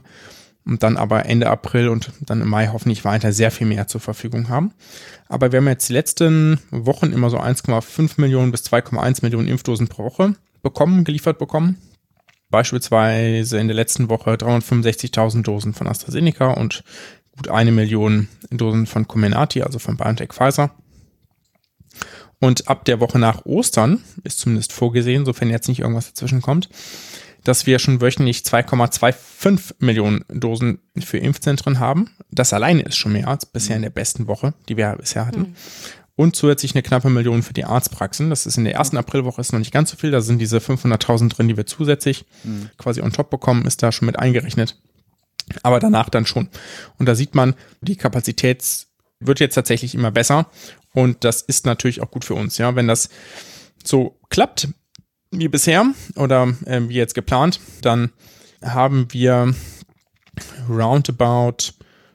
und dann aber Ende April und dann im Mai hoffentlich weiter sehr viel mehr zur Verfügung haben. Aber wir haben jetzt die letzten Wochen immer so 1,5 Millionen bis 2,1 Millionen Impfdosen pro Woche bekommen, geliefert bekommen beispielsweise in der letzten Woche 365.000 Dosen von AstraZeneca und gut eine Million Dosen von Comenati, also von BioNTech Pfizer. Und ab der Woche nach Ostern ist zumindest vorgesehen, sofern jetzt nicht irgendwas dazwischen kommt, dass wir schon wöchentlich 2,25 Millionen Dosen für Impfzentren haben. Das alleine ist schon mehr als bisher in der besten Woche, die wir bisher hatten. Und zusätzlich eine knappe Million für die Arztpraxen. Das ist in der ersten Aprilwoche ist noch nicht ganz so viel. Da sind diese 500.000 drin, die wir zusätzlich quasi on top bekommen, ist da schon mit eingerechnet. Aber danach dann schon. Und da sieht man, die Kapazität wird jetzt tatsächlich immer besser. Und das ist natürlich auch gut für uns. Ja, wenn das so klappt wie bisher oder äh, wie jetzt geplant, dann haben wir roundabout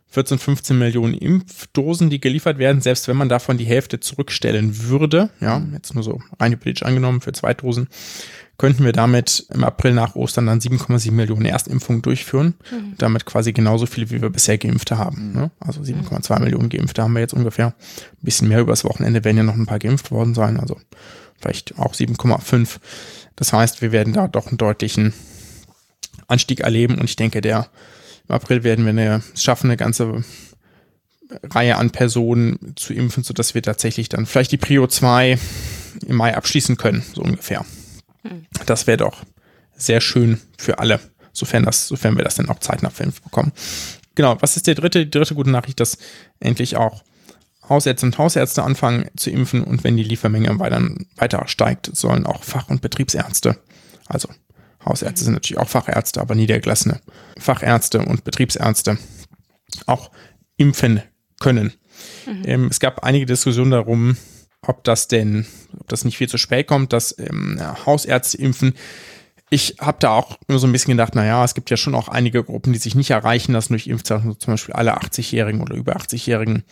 14, 15 Millionen Impfdosen, die geliefert werden, selbst wenn man davon die Hälfte zurückstellen würde, ja, jetzt nur so rein hypothetisch angenommen für zwei Dosen, könnten wir damit im April nach Ostern dann 7,7 Millionen Erstimpfungen durchführen. Damit quasi genauso viele, wie wir bisher Geimpfte haben. Ne? Also 7,2 Millionen Geimpfte haben wir jetzt ungefähr. Ein bisschen mehr übers Wochenende werden ja noch ein paar geimpft worden sein, also vielleicht auch 7,5. Das heißt, wir werden da doch einen deutlichen Anstieg erleben und ich denke, der im April werden wir eine, es schaffen, eine ganze Reihe an Personen zu impfen, sodass wir tatsächlich dann vielleicht die Prio 2 im Mai abschließen können, so ungefähr. Das wäre doch sehr schön für alle, sofern das, sofern wir das dann auch zeitnah verimpft bekommen. Genau, was ist der dritte, die dritte gute Nachricht, dass endlich auch Hausärzte und Hausärzte anfangen zu impfen und wenn die Liefermenge weiter, weiter steigt, sollen auch Fach- und Betriebsärzte, also Hausärzte sind natürlich auch Fachärzte, aber niedergelassene Fachärzte und Betriebsärzte auch impfen können. Ähm, es gab einige Diskussionen darum, ob das denn, ob das nicht viel zu spät kommt, dass ähm, ja, Hausärzte impfen. Ich habe da auch nur so ein bisschen gedacht, naja, es gibt ja schon auch einige Gruppen, die sich nicht erreichen lassen durch Impfzeichen, zum Beispiel alle 80-Jährigen oder über 80-Jährigen,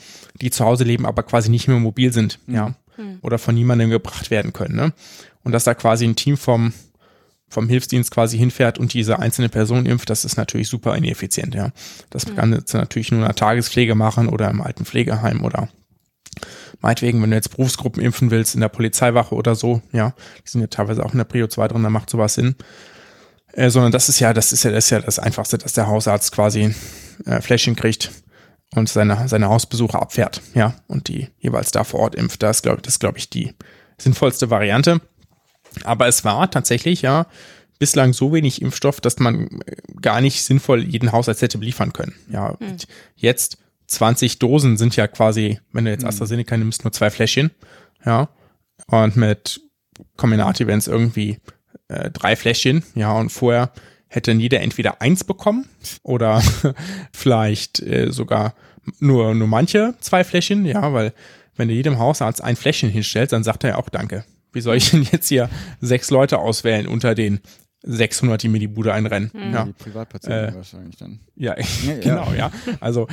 die zu Hause leben, aber quasi nicht mehr mobil sind, ja, oder von niemandem gebracht werden können. Ne? Und dass da quasi ein Team vom vom Hilfsdienst quasi hinfährt und diese einzelne Person impft, das ist natürlich super ineffizient, ja. Das kann jetzt natürlich nur in der Tagespflege machen oder im alten Pflegeheim oder meinetwegen, wenn du jetzt Berufsgruppen impfen willst, in der Polizeiwache oder so, ja, die sind ja teilweise auch in der Prio 2 drin, da macht sowas Sinn. Äh, sondern das ist ja, das ist ja, das ist ja das Einfachste, dass der Hausarzt quasi äh, Fläschchen kriegt und seine, seine Hausbesuche abfährt, ja, und die jeweils da vor Ort impft. Das glaube das glaube ich, die sinnvollste Variante. Aber es war tatsächlich ja bislang so wenig Impfstoff, dass man äh, gar nicht sinnvoll jeden Haushalt hätte beliefern können. Ja, mhm. jetzt 20 Dosen sind ja quasi, wenn du jetzt mhm. AstraZeneca nimmst, nur zwei Fläschchen. Ja, und mit Combinati wären es irgendwie äh, drei Fläschchen. Ja, und vorher hätte jeder entweder eins bekommen oder vielleicht äh, sogar nur, nur manche zwei Fläschchen. Ja, weil wenn du jedem Hausarzt ein Fläschchen hinstellst, dann sagt er ja auch Danke. Wie soll ich denn jetzt hier sechs Leute auswählen unter den 600, die mir die Bude einrennen. Mhm. Ja. Die Privatpatienten äh, wahrscheinlich dann. Ja, ja genau, ja. Also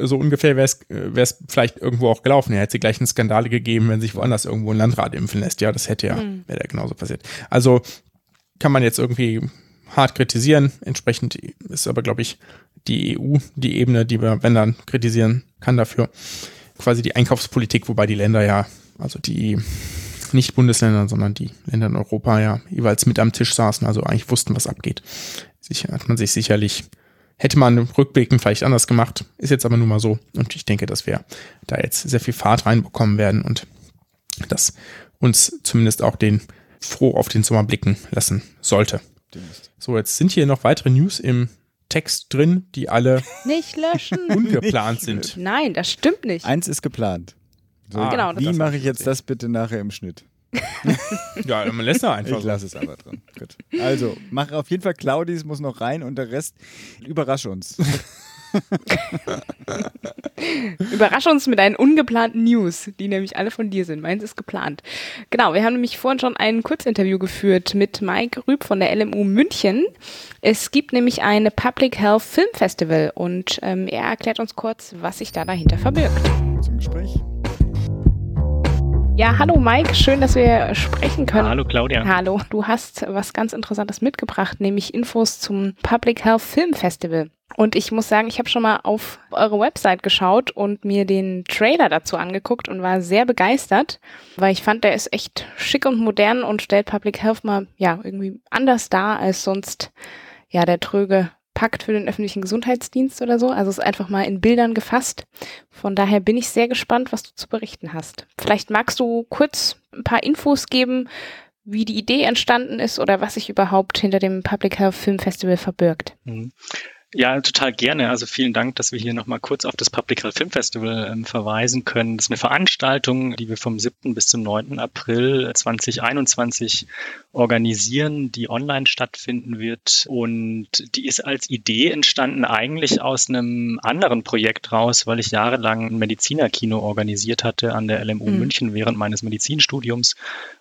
so ungefähr wäre es vielleicht irgendwo auch gelaufen. Er hätte gleich einen Skandale gegeben, wenn sich woanders irgendwo ein Landrat impfen lässt. Ja, das hätte ja, mhm. wäre ja genauso passiert. Also kann man jetzt irgendwie hart kritisieren. Entsprechend ist aber, glaube ich, die EU die Ebene, die wir, wenn dann, kritisieren kann dafür. Quasi die Einkaufspolitik, wobei die Länder ja, also die nicht Bundesländer, sondern die Länder in Europa ja jeweils mit am Tisch saßen, also eigentlich wussten, was abgeht. Sicher hat man sich sicherlich, hätte man rückblickend vielleicht anders gemacht, ist jetzt aber nun mal so. Und ich denke, dass wir da jetzt sehr viel Fahrt reinbekommen werden und das uns zumindest auch den froh auf den Sommer blicken lassen sollte. So, jetzt sind hier noch weitere News im Text drin, die alle nicht löschen. ungeplant sind. Nein, das stimmt nicht. Eins ist geplant. So, ah, genau, wie mache ich jetzt das bitte nachher im Schnitt? ja, man lässt da einfach. Ich lasse es aber drin. Gut. Also, mach auf jeden Fall Claudis muss noch rein und der Rest überrasch uns. Überrasch uns mit einen ungeplanten News, die nämlich alle von dir sind. Meins ist geplant. Genau, wir haben nämlich vorhin schon ein Kurzinterview geführt mit Mike Rüb von der LMU München. Es gibt nämlich eine Public Health Film Festival und ähm, er erklärt uns kurz, was sich da dahinter verbirgt. Zum Gespräch. Ja, hallo Mike, schön, dass wir sprechen können. Hallo Claudia. Hallo, du hast was ganz Interessantes mitgebracht, nämlich Infos zum Public Health Film Festival. Und ich muss sagen, ich habe schon mal auf eure Website geschaut und mir den Trailer dazu angeguckt und war sehr begeistert, weil ich fand, der ist echt schick und modern und stellt Public Health mal ja irgendwie anders dar als sonst ja der tröge Pakt für den öffentlichen Gesundheitsdienst oder so. Also es ist einfach mal in Bildern gefasst. Von daher bin ich sehr gespannt, was du zu berichten hast. Vielleicht magst du kurz ein paar Infos geben, wie die Idee entstanden ist oder was sich überhaupt hinter dem Public Health Film Festival verbirgt. Ja, total gerne. Also vielen Dank, dass wir hier nochmal kurz auf das Public Health Film Festival ähm, verweisen können. Das ist eine Veranstaltung, die wir vom 7. bis zum 9. April 2021 organisieren, die online stattfinden wird. Und die ist als Idee entstanden eigentlich aus einem anderen Projekt raus, weil ich jahrelang ein Medizinerkino organisiert hatte an der LMU mhm. München während meines Medizinstudiums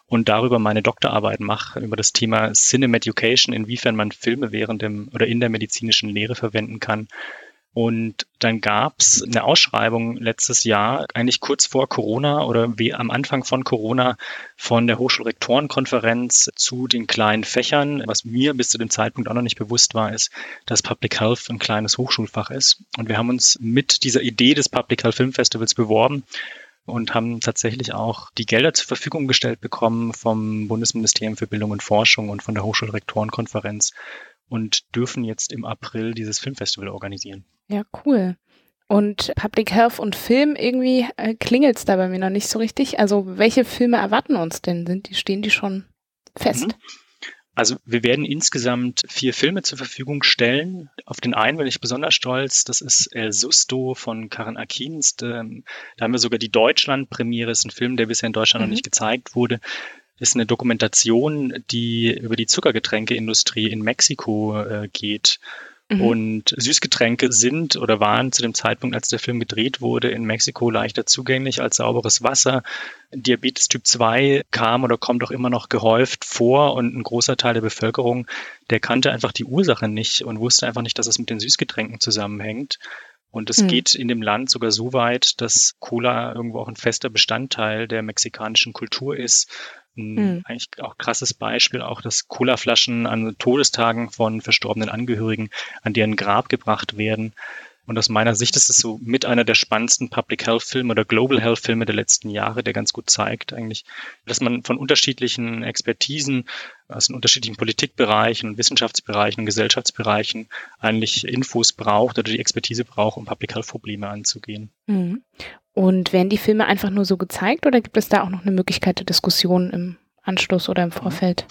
und darüber meine Doktorarbeit mache, über das Thema Cinema Education, inwiefern man Filme während dem oder in der medizinischen Lehre verwenden kann. Und dann gab es eine Ausschreibung letztes Jahr, eigentlich kurz vor Corona oder wie am Anfang von Corona, von der Hochschulrektorenkonferenz zu den kleinen Fächern. Was mir bis zu dem Zeitpunkt auch noch nicht bewusst war, ist, dass Public Health ein kleines Hochschulfach ist. Und wir haben uns mit dieser Idee des Public Health Film Festivals beworben und haben tatsächlich auch die Gelder zur Verfügung gestellt bekommen vom Bundesministerium für Bildung und Forschung und von der Hochschulrektorenkonferenz und dürfen jetzt im April dieses Filmfestival organisieren. Ja, cool. Und Public Health und Film, irgendwie äh, klingelt es da bei mir noch nicht so richtig. Also welche Filme erwarten uns denn? Sind die, stehen die schon fest? Mhm. Also wir werden insgesamt vier Filme zur Verfügung stellen. Auf den einen bin ich besonders stolz. Das ist El Susto von Karen Akins. Da haben wir sogar die Deutschland-Premiere. Das ist ein Film, der bisher in Deutschland mhm. noch nicht gezeigt wurde. Ist eine Dokumentation, die über die Zuckergetränkeindustrie in Mexiko äh, geht. Mhm. Und Süßgetränke sind oder waren zu dem Zeitpunkt, als der Film gedreht wurde, in Mexiko leichter zugänglich als sauberes Wasser. Diabetes Typ 2 kam oder kommt auch immer noch gehäuft vor und ein großer Teil der Bevölkerung, der kannte einfach die Ursache nicht und wusste einfach nicht, dass es mit den Süßgetränken zusammenhängt. Und es mhm. geht in dem Land sogar so weit, dass Cola irgendwo auch ein fester Bestandteil der mexikanischen Kultur ist mhm. eigentlich auch krasses Beispiel, auch dass Colaflaschen an Todestagen von verstorbenen Angehörigen an deren Grab gebracht werden. Und aus meiner Sicht ist es so mit einer der spannendsten Public Health Filme oder Global Health Filme der letzten Jahre, der ganz gut zeigt eigentlich, dass man von unterschiedlichen Expertisen aus den unterschiedlichen Politikbereichen, Wissenschaftsbereichen und Gesellschaftsbereichen eigentlich Infos braucht oder die Expertise braucht, um Public Health Probleme anzugehen. Mhm. Und werden die Filme einfach nur so gezeigt oder gibt es da auch noch eine Möglichkeit der Diskussion im Anschluss oder im Vorfeld?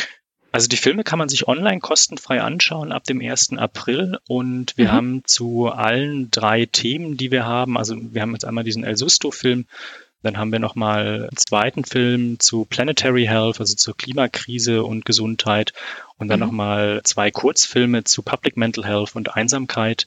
Also die Filme kann man sich online kostenfrei anschauen ab dem 1. April und wir mhm. haben zu allen drei Themen, die wir haben, also wir haben jetzt einmal diesen El Susto-Film, dann haben wir nochmal einen zweiten Film zu Planetary Health, also zur Klimakrise und Gesundheit und dann mhm. nochmal zwei Kurzfilme zu Public Mental Health und Einsamkeit.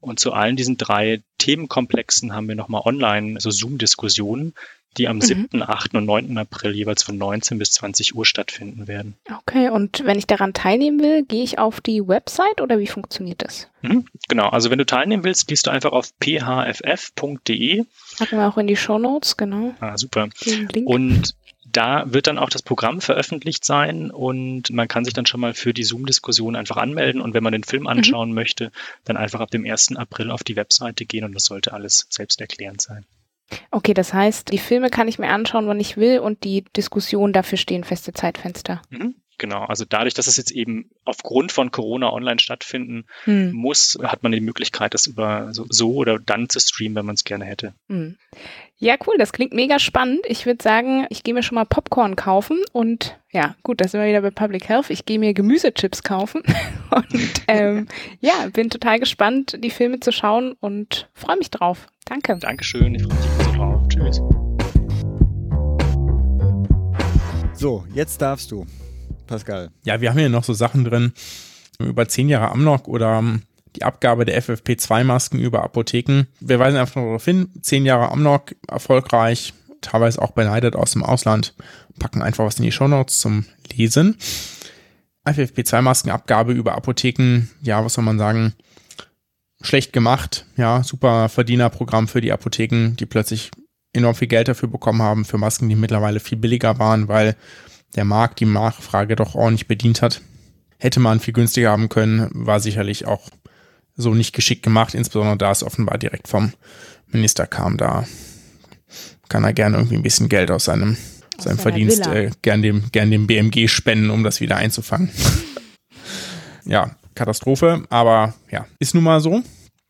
Und zu allen diesen drei Themenkomplexen haben wir nochmal online so Zoom-Diskussionen, die am mhm. 7., 8. und 9. April jeweils von 19 bis 20 Uhr stattfinden werden. Okay, und wenn ich daran teilnehmen will, gehe ich auf die Website oder wie funktioniert das? Mhm, genau, also wenn du teilnehmen willst, gehst du einfach auf phff.de. Packen wir auch in die Show Notes, genau. Ah, super. Und da wird dann auch das Programm veröffentlicht sein und man kann sich dann schon mal für die Zoom-Diskussion einfach anmelden und wenn man den Film mhm. anschauen mhm. möchte, dann einfach ab dem 1. April auf die Webseite gehen und das sollte alles selbsterklärend sein. Okay, das heißt, die Filme kann ich mir anschauen, wann ich will und die Diskussion, dafür stehen feste Zeitfenster. Mhm. Genau, also dadurch, dass es jetzt eben aufgrund von Corona online stattfinden hm. muss, hat man die Möglichkeit, das über so, so oder dann zu streamen, wenn man es gerne hätte. Hm. Ja, cool, das klingt mega spannend. Ich würde sagen, ich gehe mir schon mal Popcorn kaufen und ja, gut, da sind wir wieder bei Public Health. Ich gehe mir Gemüsechips kaufen und ähm, ja, bin total gespannt, die Filme zu schauen und freue mich drauf. Danke. Dankeschön, ich freue mich so drauf. Tschüss. So, jetzt darfst du. Pascal. Ja, wir haben hier noch so Sachen drin über zehn Jahre Amnok oder die Abgabe der FFP2-Masken über Apotheken. Wir weisen einfach darauf hin, zehn Jahre Amnok erfolgreich, teilweise auch beneidet aus dem Ausland, packen einfach was in die Shownotes zum Lesen. FFP2-Maskenabgabe über Apotheken, ja, was soll man sagen, schlecht gemacht, ja, super Verdienerprogramm für die Apotheken, die plötzlich enorm viel Geld dafür bekommen haben, für Masken, die mittlerweile viel billiger waren, weil der Markt die Nachfrage doch ordentlich bedient hat. Hätte man viel günstiger haben können, war sicherlich auch so nicht geschickt gemacht, insbesondere da es offenbar direkt vom Minister kam. Da kann er gerne irgendwie ein bisschen Geld aus seinem, aus seinem Verdienst äh, gern, dem, gern dem BMG spenden, um das wieder einzufangen. ja, Katastrophe, aber ja, ist nun mal so.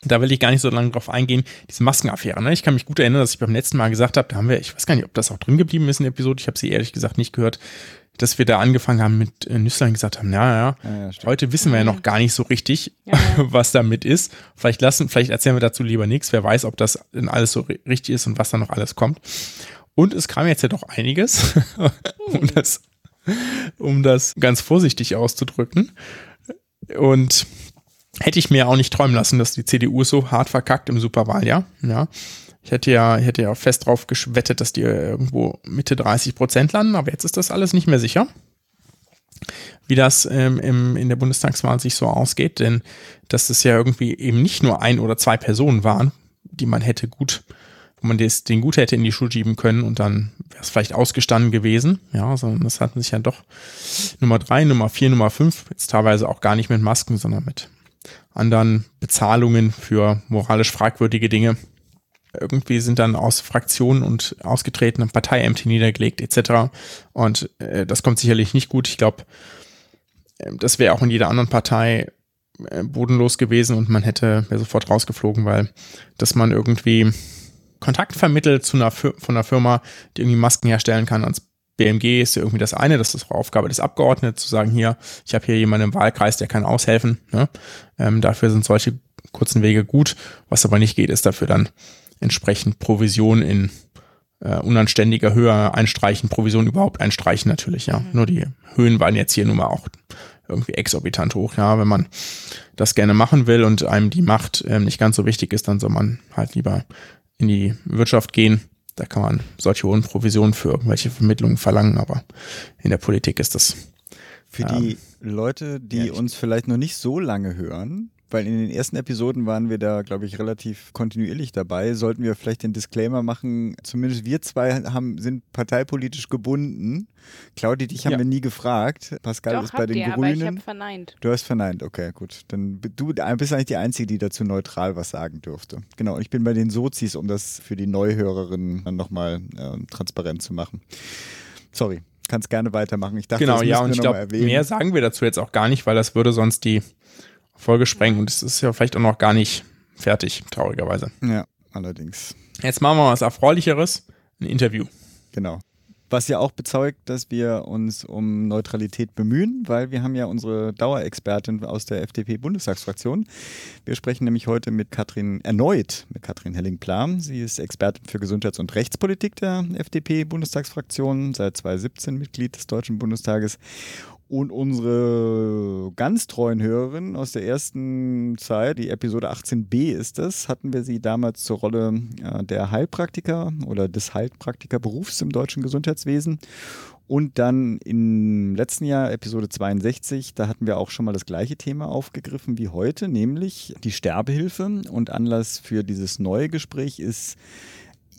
Da will ich gar nicht so lange drauf eingehen. Diese Maskenaffäre, ne? Ich kann mich gut erinnern, dass ich beim letzten Mal gesagt habe, da haben wir, ich weiß gar nicht, ob das auch drin geblieben ist in der Episode, ich habe sie ehrlich gesagt nicht gehört, dass wir da angefangen haben mit äh, Nüsslein gesagt haben, ja, ja, ja, ja heute wissen wir ja noch gar nicht so richtig, ja, was damit ist. Vielleicht lassen, vielleicht erzählen wir dazu lieber nichts. Wer weiß, ob das denn alles so richtig ist und was da noch alles kommt. Und es kam jetzt ja doch einiges, um das, um das ganz vorsichtig auszudrücken. Und hätte ich mir auch nicht träumen lassen, dass die CDU so hart verkackt im Superwahljahr. Ja. Ich hätte ja, ich hätte ja fest drauf gewettet, dass die irgendwo Mitte 30 Prozent landen, aber jetzt ist das alles nicht mehr sicher, wie das ähm, im, in der Bundestagswahl sich so ausgeht, denn dass es ja irgendwie eben nicht nur ein oder zwei Personen waren, die man hätte gut, wo man das, den gut hätte in die Schule schieben können und dann wäre es vielleicht ausgestanden gewesen, ja, sondern das hatten sich ja doch Nummer drei, Nummer vier, Nummer fünf, jetzt teilweise auch gar nicht mit Masken, sondern mit anderen Bezahlungen für moralisch fragwürdige Dinge. Irgendwie sind dann aus Fraktionen und ausgetretenen Parteiämter niedergelegt etc. Und äh, das kommt sicherlich nicht gut. Ich glaube, äh, das wäre auch in jeder anderen Partei äh, bodenlos gewesen und man hätte sofort rausgeflogen, weil dass man irgendwie Kontakt vermittelt zu einer von einer Firma, die irgendwie Masken herstellen kann ans BMG ist ja irgendwie das eine, das ist Aufgabe des Abgeordneten, zu sagen, hier, ich habe hier jemanden im Wahlkreis, der kann aushelfen. Ne? Ähm, dafür sind solche kurzen Wege gut. Was aber nicht geht, ist dafür dann entsprechend Provision in äh, unanständiger Höhe einstreichen, Provision überhaupt einstreichen natürlich, ja. Mhm. Nur die Höhen waren jetzt hier nun mal auch irgendwie exorbitant hoch, ja. Wenn man das gerne machen will und einem die Macht ähm, nicht ganz so wichtig ist, dann soll man halt lieber in die Wirtschaft gehen da kann man solche hohen Provisionen für irgendwelche Vermittlungen verlangen, aber in der Politik ist das. Für die ähm, Leute, die uns vielleicht noch nicht so lange hören, weil in den ersten Episoden waren wir da, glaube ich, relativ kontinuierlich dabei. Sollten wir vielleicht den Disclaimer machen, zumindest wir zwei haben, sind parteipolitisch gebunden. Claudi, dich haben Ja. wir nie gefragt. Pascal Doch, ist bei den ihr, aber ich Grünen. habe verneint. Du hast verneint, okay, gut. Dann du bist eigentlich die Einzige, die dazu neutral was sagen dürfte. Genau, und ich bin bei den Sozis, um das für die Neuhörerinnen dann nochmal äh, transparent zu machen. Sorry, kannst gerne weitermachen. Ich dachte, Genau, das ja, und ich glaube, mehr sagen wir dazu jetzt auch gar nicht, weil das würde sonst die Folge sprengen und es ist ja vielleicht auch noch gar nicht fertig, traurigerweise. Ja, allerdings. Jetzt machen wir mal was Erfreulicheres, ein Interview. Genau. Was ja auch bezeugt, dass wir uns um Neutralität bemühen, weil wir haben ja unsere Dauerexpertin aus der FDP-Bundestagsfraktion. Wir sprechen nämlich heute mit Katrin, erneut mit Katrin Helling-Plam. Sie ist Expertin für Gesundheits- und Rechtspolitik der FDP-Bundestagsfraktion, seit 2017 Mitglied des Deutschen Bundestages. Und unsere ganz treuen Hörerinnen aus der ersten Zeit, die Episode 18b ist das, hatten wir sie damals zur Rolle äh, der Heilpraktiker oder des Heilpraktikerberufs im deutschen Gesundheitswesen. Und dann im letzten Jahr, Episode 62, da hatten wir auch schon mal das gleiche Thema aufgegriffen wie heute, nämlich die Sterbehilfe. Und Anlass für dieses neue Gespräch ist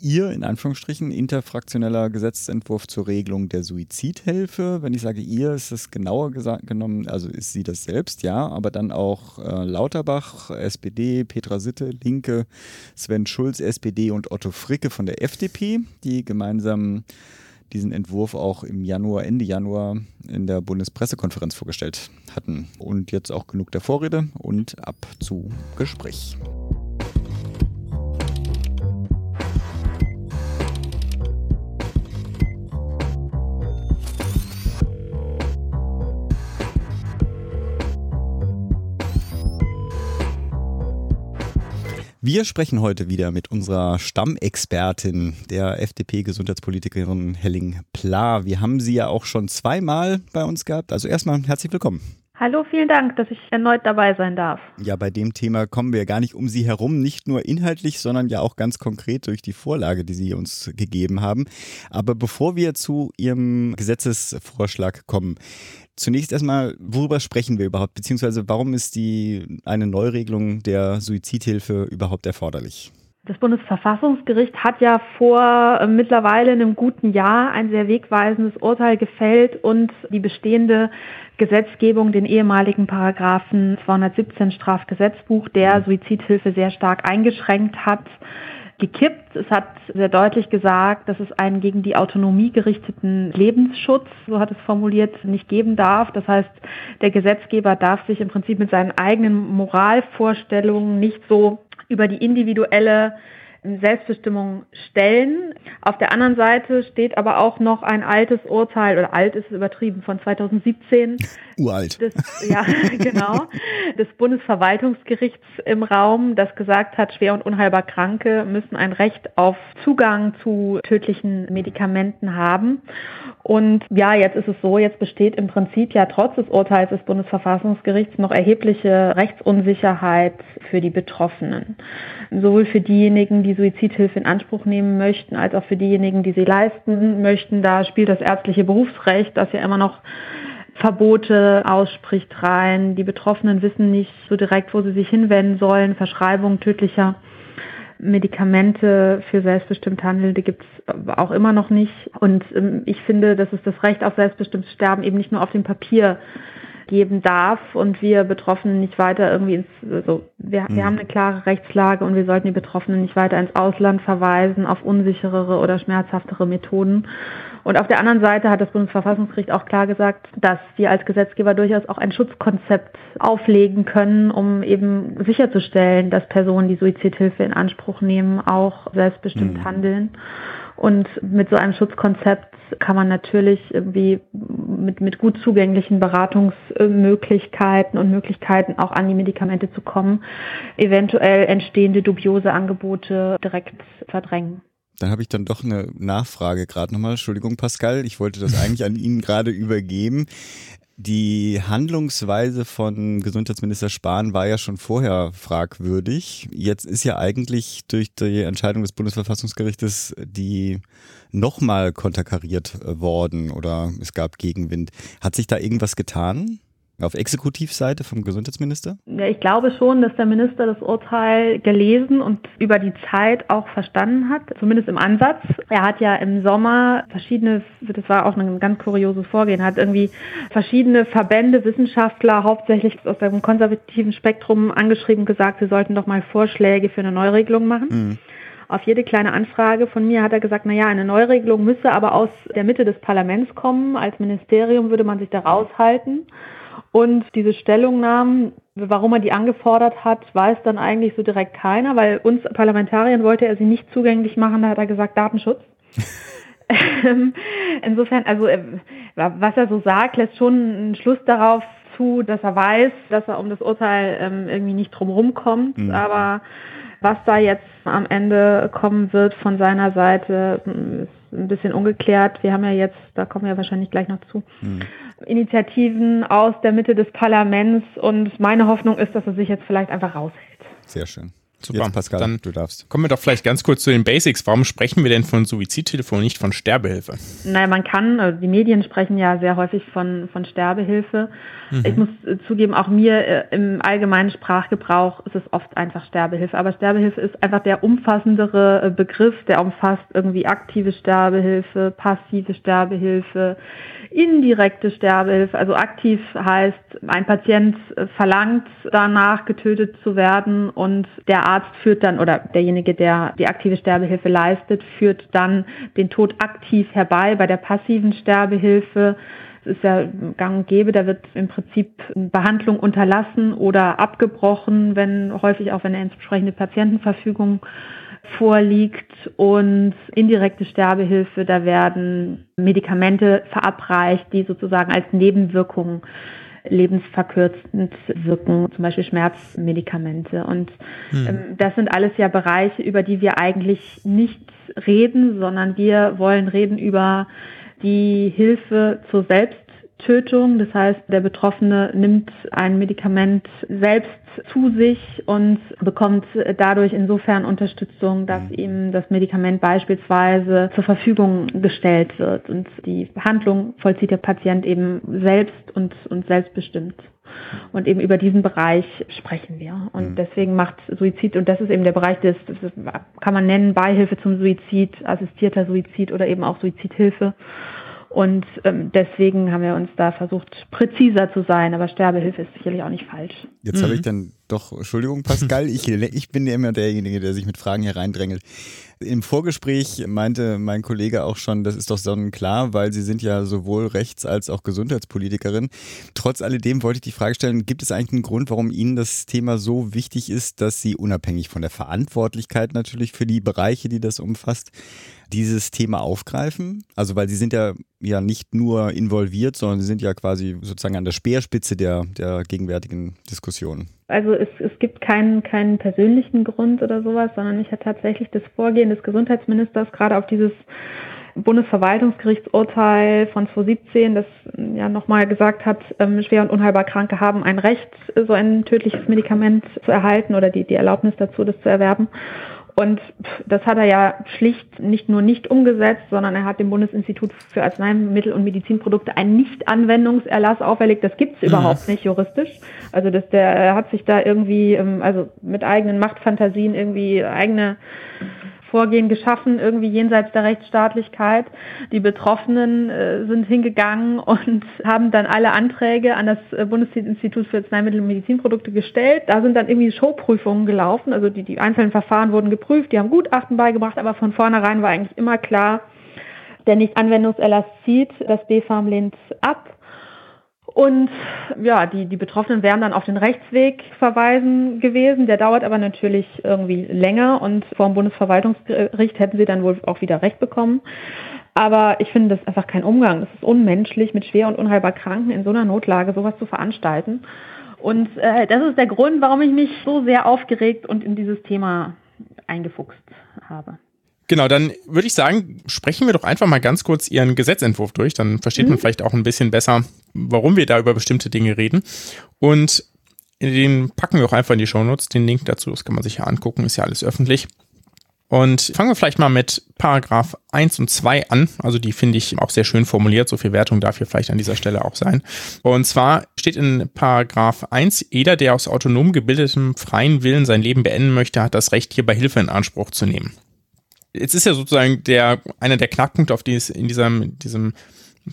ihr, in Anführungsstrichen, interfraktioneller Gesetzentwurf zur Regelung der Suizidhilfe. Wenn ich sage ihr, ist das genauer genommen, also ist sie das selbst, ja, aber dann auch äh, Lauterbach, SPD, Petra Sitte, Linke, Sven Schulz, SPD und Otto Fricke von der FDP, die gemeinsam diesen Entwurf auch im Januar, Ende Januar in der Bundespressekonferenz vorgestellt hatten. Und jetzt auch genug der Vorrede und ab zu Gespräch. Wir sprechen heute wieder mit unserer Stammexpertin, der FDP-Gesundheitspolitikerin Helling Pla. Wir haben sie ja auch schon zweimal bei uns gehabt. Also erstmal herzlich willkommen. Hallo, vielen Dank, dass ich erneut dabei sein darf. Ja, bei dem Thema kommen wir gar nicht um Sie herum, nicht nur inhaltlich, sondern ja auch ganz konkret durch die Vorlage, die Sie uns gegeben haben. Aber bevor wir zu Ihrem Gesetzesvorschlag kommen, zunächst erstmal, worüber sprechen wir überhaupt, beziehungsweise warum ist die eine Neuregelung der Suizidhilfe überhaupt erforderlich? Das Bundesverfassungsgericht hat ja vor äh, mittlerweile einem guten Jahr ein sehr wegweisendes Urteil gefällt und die bestehende Gesetzgebung, den ehemaligen Paragraphen 217 Strafgesetzbuch, der Suizidhilfe sehr stark eingeschränkt hat, gekippt. Es hat sehr deutlich gesagt, dass es einen gegen die Autonomie gerichteten Lebensschutz, so hat es formuliert, nicht geben darf. Das heißt, der Gesetzgeber darf sich im Prinzip mit seinen eigenen Moralvorstellungen nicht so über die individuelle Selbstbestimmung stellen. Auf der anderen Seite steht aber auch noch ein altes Urteil, oder alt ist übertrieben, von 2017 Uralt. des, ja, genau, des Bundesverwaltungsgerichts im Raum, das gesagt hat, schwer und unheilbar Kranke müssen ein Recht auf Zugang zu tödlichen Medikamenten haben. Und ja, jetzt ist es so, jetzt besteht im Prinzip ja trotz des Urteils des Bundesverfassungsgerichts noch erhebliche Rechtsunsicherheit für die Betroffenen. Sowohl für diejenigen, die Suizidhilfe in Anspruch nehmen möchten, als auch für diejenigen, die sie leisten möchten. Da spielt das ärztliche Berufsrecht, das ja immer noch Verbote ausspricht rein. Die Betroffenen wissen nicht so direkt, wo sie sich hinwenden sollen. Verschreibung tödlicher Medikamente für selbstbestimmt Handelnde gibt es auch immer noch nicht. Und ähm, ich finde, dass es das Recht auf selbstbestimmtes Sterben eben nicht nur auf dem Papier geben darf und wir Betroffenen nicht weiter irgendwie ins, also wir, wir haben eine klare Rechtslage und wir sollten die Betroffenen nicht weiter ins Ausland verweisen auf unsicherere oder schmerzhaftere Methoden. Und auf der anderen Seite hat das Bundesverfassungsgericht auch klar gesagt, dass wir als Gesetzgeber durchaus auch ein Schutzkonzept auflegen können, um eben sicherzustellen, dass Personen, die Suizidhilfe in Anspruch nehmen, auch selbstbestimmt Mhm. handeln. Und mit so einem Schutzkonzept kann man natürlich irgendwie mit, mit gut zugänglichen Beratungsmöglichkeiten und Möglichkeiten auch an die Medikamente zu kommen, eventuell entstehende dubiose Angebote direkt verdrängen. Dann habe ich dann doch eine Nachfrage gerade nochmal. Entschuldigung, Pascal, ich wollte das eigentlich an Ihnen gerade übergeben. Die Handlungsweise von Gesundheitsminister Spahn war ja schon vorher fragwürdig. Jetzt ist ja eigentlich durch die Entscheidung des Bundesverfassungsgerichtes die nochmal konterkariert worden oder es gab Gegenwind. Hat sich da irgendwas getan? Auf Exekutivseite vom Gesundheitsminister? Ja, ich glaube schon, dass der Minister das Urteil gelesen und über die Zeit auch verstanden hat, zumindest im Ansatz. Er hat ja im Sommer verschiedene, das war auch ein ganz kurioses Vorgehen, hat irgendwie verschiedene Verbände, Wissenschaftler, hauptsächlich aus dem konservativen Spektrum angeschrieben, gesagt, sie sollten doch mal Vorschläge für eine Neuregelung machen. Mhm. Auf jede kleine Anfrage von mir hat er gesagt, naja, eine Neuregelung müsse aber aus der Mitte des Parlaments kommen. Als Ministerium würde man sich da raushalten. Und diese Stellungnahmen, warum er die angefordert hat, weiß dann eigentlich so direkt keiner, weil uns Parlamentariern wollte er sie nicht zugänglich machen, da hat er gesagt Datenschutz. Insofern, also äh, was er so sagt, lässt schon einen Schluss darauf zu, dass er weiß, dass er um das Urteil ähm, irgendwie nicht drumherum kommt. Mhm. Aber was da jetzt am Ende kommen wird von seiner Seite, ist ein bisschen ungeklärt. Wir haben ja jetzt, da kommen wir wahrscheinlich gleich noch zu, mhm. Initiativen aus der Mitte des Parlaments und meine Hoffnung ist, dass er sich jetzt vielleicht einfach raushält. Sehr schön. Super, Jetzt Pascal, dann du darfst. Kommen wir doch vielleicht ganz kurz zu den Basics. Warum sprechen wir denn von Suizidtelefon, nicht von Sterbehilfe? Naja, man kann, also die Medien sprechen ja sehr häufig von, von Sterbehilfe. Mhm. Ich muss äh, zugeben, auch mir äh, im allgemeinen Sprachgebrauch ist es oft einfach Sterbehilfe. Aber Sterbehilfe ist einfach der umfassendere Begriff, der umfasst irgendwie aktive Sterbehilfe, passive Sterbehilfe, indirekte Sterbehilfe. Also aktiv heißt, ein Patient verlangt danach, getötet zu werden und der Arzt führt dann oder derjenige, der die aktive Sterbehilfe leistet, führt dann den Tod aktiv herbei. Bei der passiven Sterbehilfe es ist ja gang und gäbe, da wird im Prinzip Behandlung unterlassen oder abgebrochen, wenn häufig auch wenn eine entsprechende Patientenverfügung vorliegt und indirekte Sterbehilfe, da werden Medikamente verabreicht, die sozusagen als Nebenwirkung lebensverkürzend wirken, zum Beispiel Schmerzmedikamente. Und hm. ähm, das sind alles ja Bereiche, über die wir eigentlich nicht reden, sondern wir wollen reden über die Hilfe zur Selbsttötung. Das heißt, der Betroffene nimmt ein Medikament selbst zu sich und bekommt dadurch insofern Unterstützung, dass mhm. ihm das Medikament beispielsweise zur Verfügung gestellt wird. Und die Behandlung vollzieht der Patient eben selbst und, und selbstbestimmt. Und eben über diesen Bereich sprechen wir. Und mhm. deswegen macht Suizid, und das ist eben der Bereich des, das kann man nennen, Beihilfe zum Suizid, assistierter Suizid oder eben auch Suizidhilfe. Und ähm, deswegen haben wir uns da versucht, präziser zu sein, aber Sterbehilfe ist sicherlich auch nicht falsch. Jetzt mhm. habe ich dann doch, Entschuldigung, Pascal, ich, ich bin ja immer derjenige, der sich mit Fragen hier reindrängelt. Im Vorgespräch meinte mein Kollege auch schon, das ist doch sonnenklar, weil Sie sind ja sowohl Rechts- als auch Gesundheitspolitikerin. Trotz alledem wollte ich die Frage stellen, gibt es eigentlich einen Grund, warum Ihnen das Thema so wichtig ist, dass Sie unabhängig von der Verantwortlichkeit natürlich für die Bereiche, die das umfasst, dieses Thema aufgreifen? Also weil Sie sind ja, ja nicht nur involviert, sondern Sie sind ja quasi sozusagen an der Speerspitze der, der gegenwärtigen Diskussion. Also es, es gibt keinen, keinen persönlichen Grund oder sowas, sondern ich hatte tatsächlich das Vorgehen des Gesundheitsministers gerade auf dieses Bundesverwaltungsgerichtsurteil von 2017, das ja nochmal gesagt hat, ähm, schwer und unheilbar Kranke haben ein Recht, so ein tödliches Medikament zu erhalten oder die, die Erlaubnis dazu, das zu erwerben. Und das hat er ja schlicht nicht nur nicht umgesetzt, sondern er hat dem Bundesinstitut für Arzneimittel und Medizinprodukte einen Nichtanwendungserlass auferlegt. Das gibt es mhm. überhaupt nicht juristisch. Also dass der er hat sich da irgendwie, ähm, also mit eigenen Machtfantasien irgendwie eigene Vorgehen geschaffen, irgendwie jenseits der Rechtsstaatlichkeit. Die Betroffenen äh, sind hingegangen und haben dann alle Anträge an das äh, Bundesinstitut für Arzneimittel und Medizinprodukte gestellt. Da sind dann irgendwie Showprüfungen gelaufen, also die, die einzelnen Verfahren wurden geprüft, die haben Gutachten beigebracht, aber von vornherein war eigentlich immer klar, der Nicht-Anwendungserlass zieht, das BfArM lehnt ab. Und ja, die, die Betroffenen wären dann auf den Rechtsweg verweisen gewesen. Der dauert aber natürlich irgendwie länger und vor dem Bundesverwaltungsgericht hätten sie dann wohl auch wieder Recht bekommen. Aber ich finde das einfach kein Umgang. Es ist unmenschlich, mit schwer und unheilbar Kranken in so einer Notlage sowas zu veranstalten. Und äh, das ist der Grund, warum ich mich so sehr aufgeregt und in dieses Thema eingefuchst habe. Genau, dann würde ich sagen, sprechen wir doch einfach mal ganz kurz Ihren Gesetzentwurf durch. Dann versteht mhm. man vielleicht auch ein bisschen besser, warum wir da über bestimmte Dinge reden. Und den packen wir auch einfach in die Shownotes, den Link dazu. Das kann man sich ja angucken, ist ja alles öffentlich. Und fangen wir vielleicht mal mit Paragraph 1 und 2 an. Also die finde ich auch sehr schön formuliert. So viel Wertung darf hier vielleicht an dieser Stelle auch sein. Und zwar steht in Paragraph 1, jeder, der aus autonom gebildetem freien Willen sein Leben beenden möchte, hat das Recht, hierbei Hilfe in Anspruch zu nehmen. Jetzt ist ja sozusagen der, einer der Knackpunkte, auf die es in diesem, diesem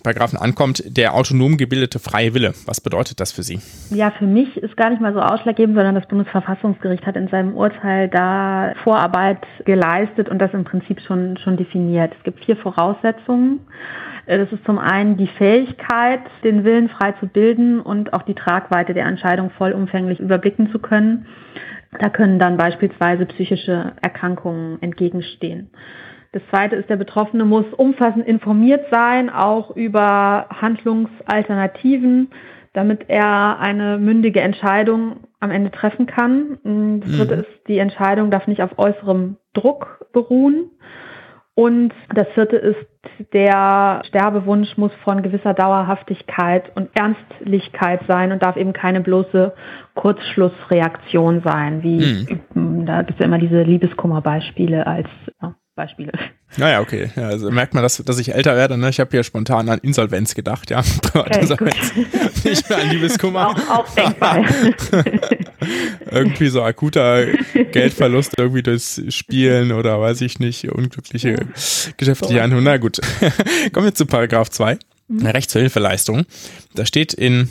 Paragraphen ankommt, der autonom gebildete freie Wille. Was bedeutet das für Sie? Ja, für mich ist gar nicht mal so ausschlaggebend, sondern das Bundesverfassungsgericht hat in seinem Urteil da Vorarbeit geleistet und das im Prinzip schon, schon definiert. Es gibt vier Voraussetzungen. Das ist zum einen die Fähigkeit, den Willen frei zu bilden und auch die Tragweite der Entscheidung vollumfänglich überblicken zu können. Da können dann beispielsweise psychische Erkrankungen entgegenstehen. Das zweite ist, der Betroffene muss umfassend informiert sein, auch über Handlungsalternativen, damit er eine mündige Entscheidung am Ende treffen kann. Das dritte mhm. ist, die Entscheidung darf nicht auf äußerem Druck beruhen. Und das vierte ist, der Sterbewunsch muss von gewisser Dauerhaftigkeit und Ernstlichkeit sein und darf eben keine bloße Kurzschlussreaktion sein, wie mhm. da gibt es ja immer diese Liebeskummerbeispiele als ja, Beispiele. Naja, okay. Ja, also merkt man, dass, dass ich älter werde. Ne? Ich habe hier spontan an Insolvenz gedacht, ja. Okay, Insolvenz. Nicht mehr an Liebeskummer. Auch, auch denkbar. irgendwie so akuter Geldverlust irgendwie durchs Spielen oder weiß ich nicht, unglückliche ja. geschäftliche Handlung. Na gut. Kommen wir zu Paragraph 2. Mhm. Recht zur Hilfeleistung. Da steht in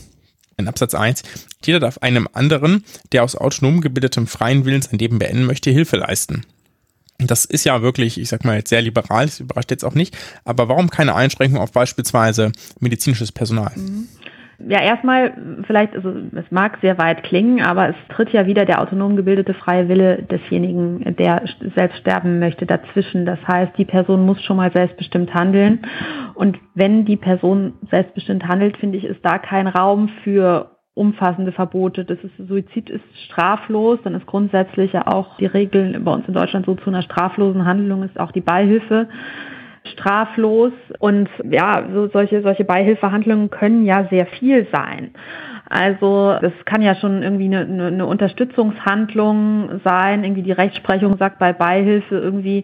in Absatz 1, jeder darf einem anderen, der aus autonom gebildetem freien Willen sein Leben beenden möchte, Hilfe leisten. Das ist ja wirklich, ich sag mal jetzt sehr liberal, das überrascht jetzt auch nicht. Aber warum keine Einschränkung auf beispielsweise medizinisches Personal? Mhm. Ja, erstmal vielleicht, also es mag sehr weit klingen, aber es tritt ja wieder der autonom gebildete freie Wille desjenigen, der selbst sterben möchte, dazwischen. Das heißt, die Person muss schon mal selbstbestimmt handeln. Und wenn die Person selbstbestimmt handelt, finde ich, ist da kein Raum für umfassende Verbote. Das ist, Suizid ist straflos, dann ist grundsätzlich ja auch die Regel bei uns in Deutschland so zu einer straflosen Handlung ist auch die Beihilfe straflos und ja, so solche, solche Beihilfehandlungen können ja sehr viel sein. Also das kann ja schon irgendwie eine, eine Unterstützungshandlung sein. Irgendwie die Rechtsprechung sagt bei Beihilfe irgendwie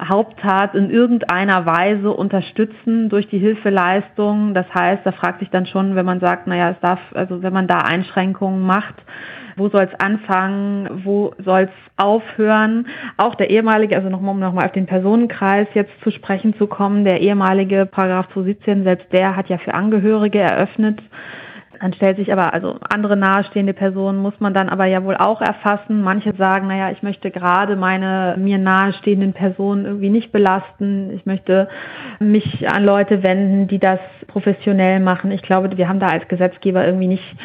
Haupttat in irgendeiner Weise unterstützen durch die Hilfeleistung. Das heißt, da fragt sich dann schon, wenn man sagt, naja, es darf, also wenn man da Einschränkungen macht, wo soll es anfangen, wo soll es aufhören. Auch der ehemalige, also nochmal, um nochmal auf den Personenkreis jetzt zu sprechen zu kommen, der ehemalige Paragraph 217, selbst der hat ja für Angehörige eröffnet, dann stellt sich aber, also andere nahestehende Personen muss man dann aber ja wohl auch erfassen. Manche sagen, naja, ich möchte gerade meine mir nahestehenden Personen irgendwie nicht belasten. Ich möchte mich an Leute wenden, die das professionell machen. Ich glaube, wir haben da als Gesetzgeber irgendwie nicht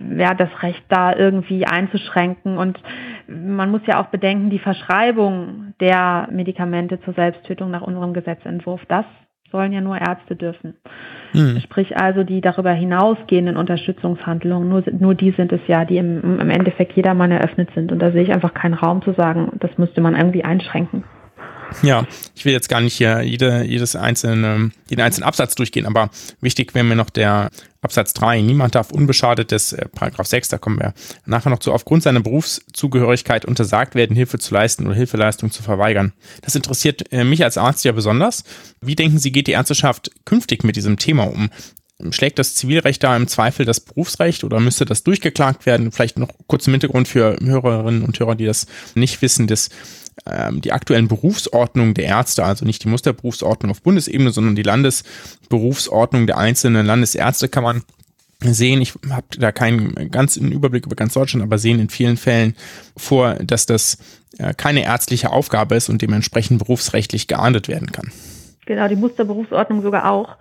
ja, das Recht da irgendwie einzuschränken. Und man muss ja auch bedenken, die Verschreibung der Medikamente zur Selbsttötung nach unserem Gesetzentwurf, das sollen ja nur Ärzte dürfen. Mhm. Sprich also die darüber hinausgehenden Unterstützungshandlungen, nur, nur die sind es ja, die im, im Endeffekt jedermann eröffnet sind. Und da sehe ich einfach keinen Raum zu sagen, das müsste man irgendwie einschränken. Ja, ich will jetzt gar nicht hier jede, jedes einzelne, jeden einzelnen Absatz durchgehen, aber wichtig wäre mir noch der Absatz 3. Niemand darf unbeschadet des äh, Paragraph 6, da kommen wir nachher noch zu, aufgrund seiner Berufszugehörigkeit untersagt werden, Hilfe zu leisten oder Hilfeleistung zu verweigern. Das interessiert äh, mich als Arzt ja besonders. Wie denken Sie, geht die Ärzteschaft künftig mit diesem Thema um? Schlägt das Zivilrecht da im Zweifel das Berufsrecht oder müsste das durchgeklagt werden? Vielleicht noch kurz im Hintergrund für Hörerinnen und Hörer, die das nicht wissen, dass ähm, die aktuellen Berufsordnungen der Ärzte, also nicht die Musterberufsordnung auf Bundesebene, sondern die Landesberufsordnung der einzelnen Landesärztekammern sehen, ich habe da keinen ganzen Überblick über ganz Deutschland, aber sehen in vielen Fällen vor, dass das äh, keine ärztliche Aufgabe ist und dementsprechend berufsrechtlich geahndet werden kann. Genau, die Musterberufsordnung sogar auch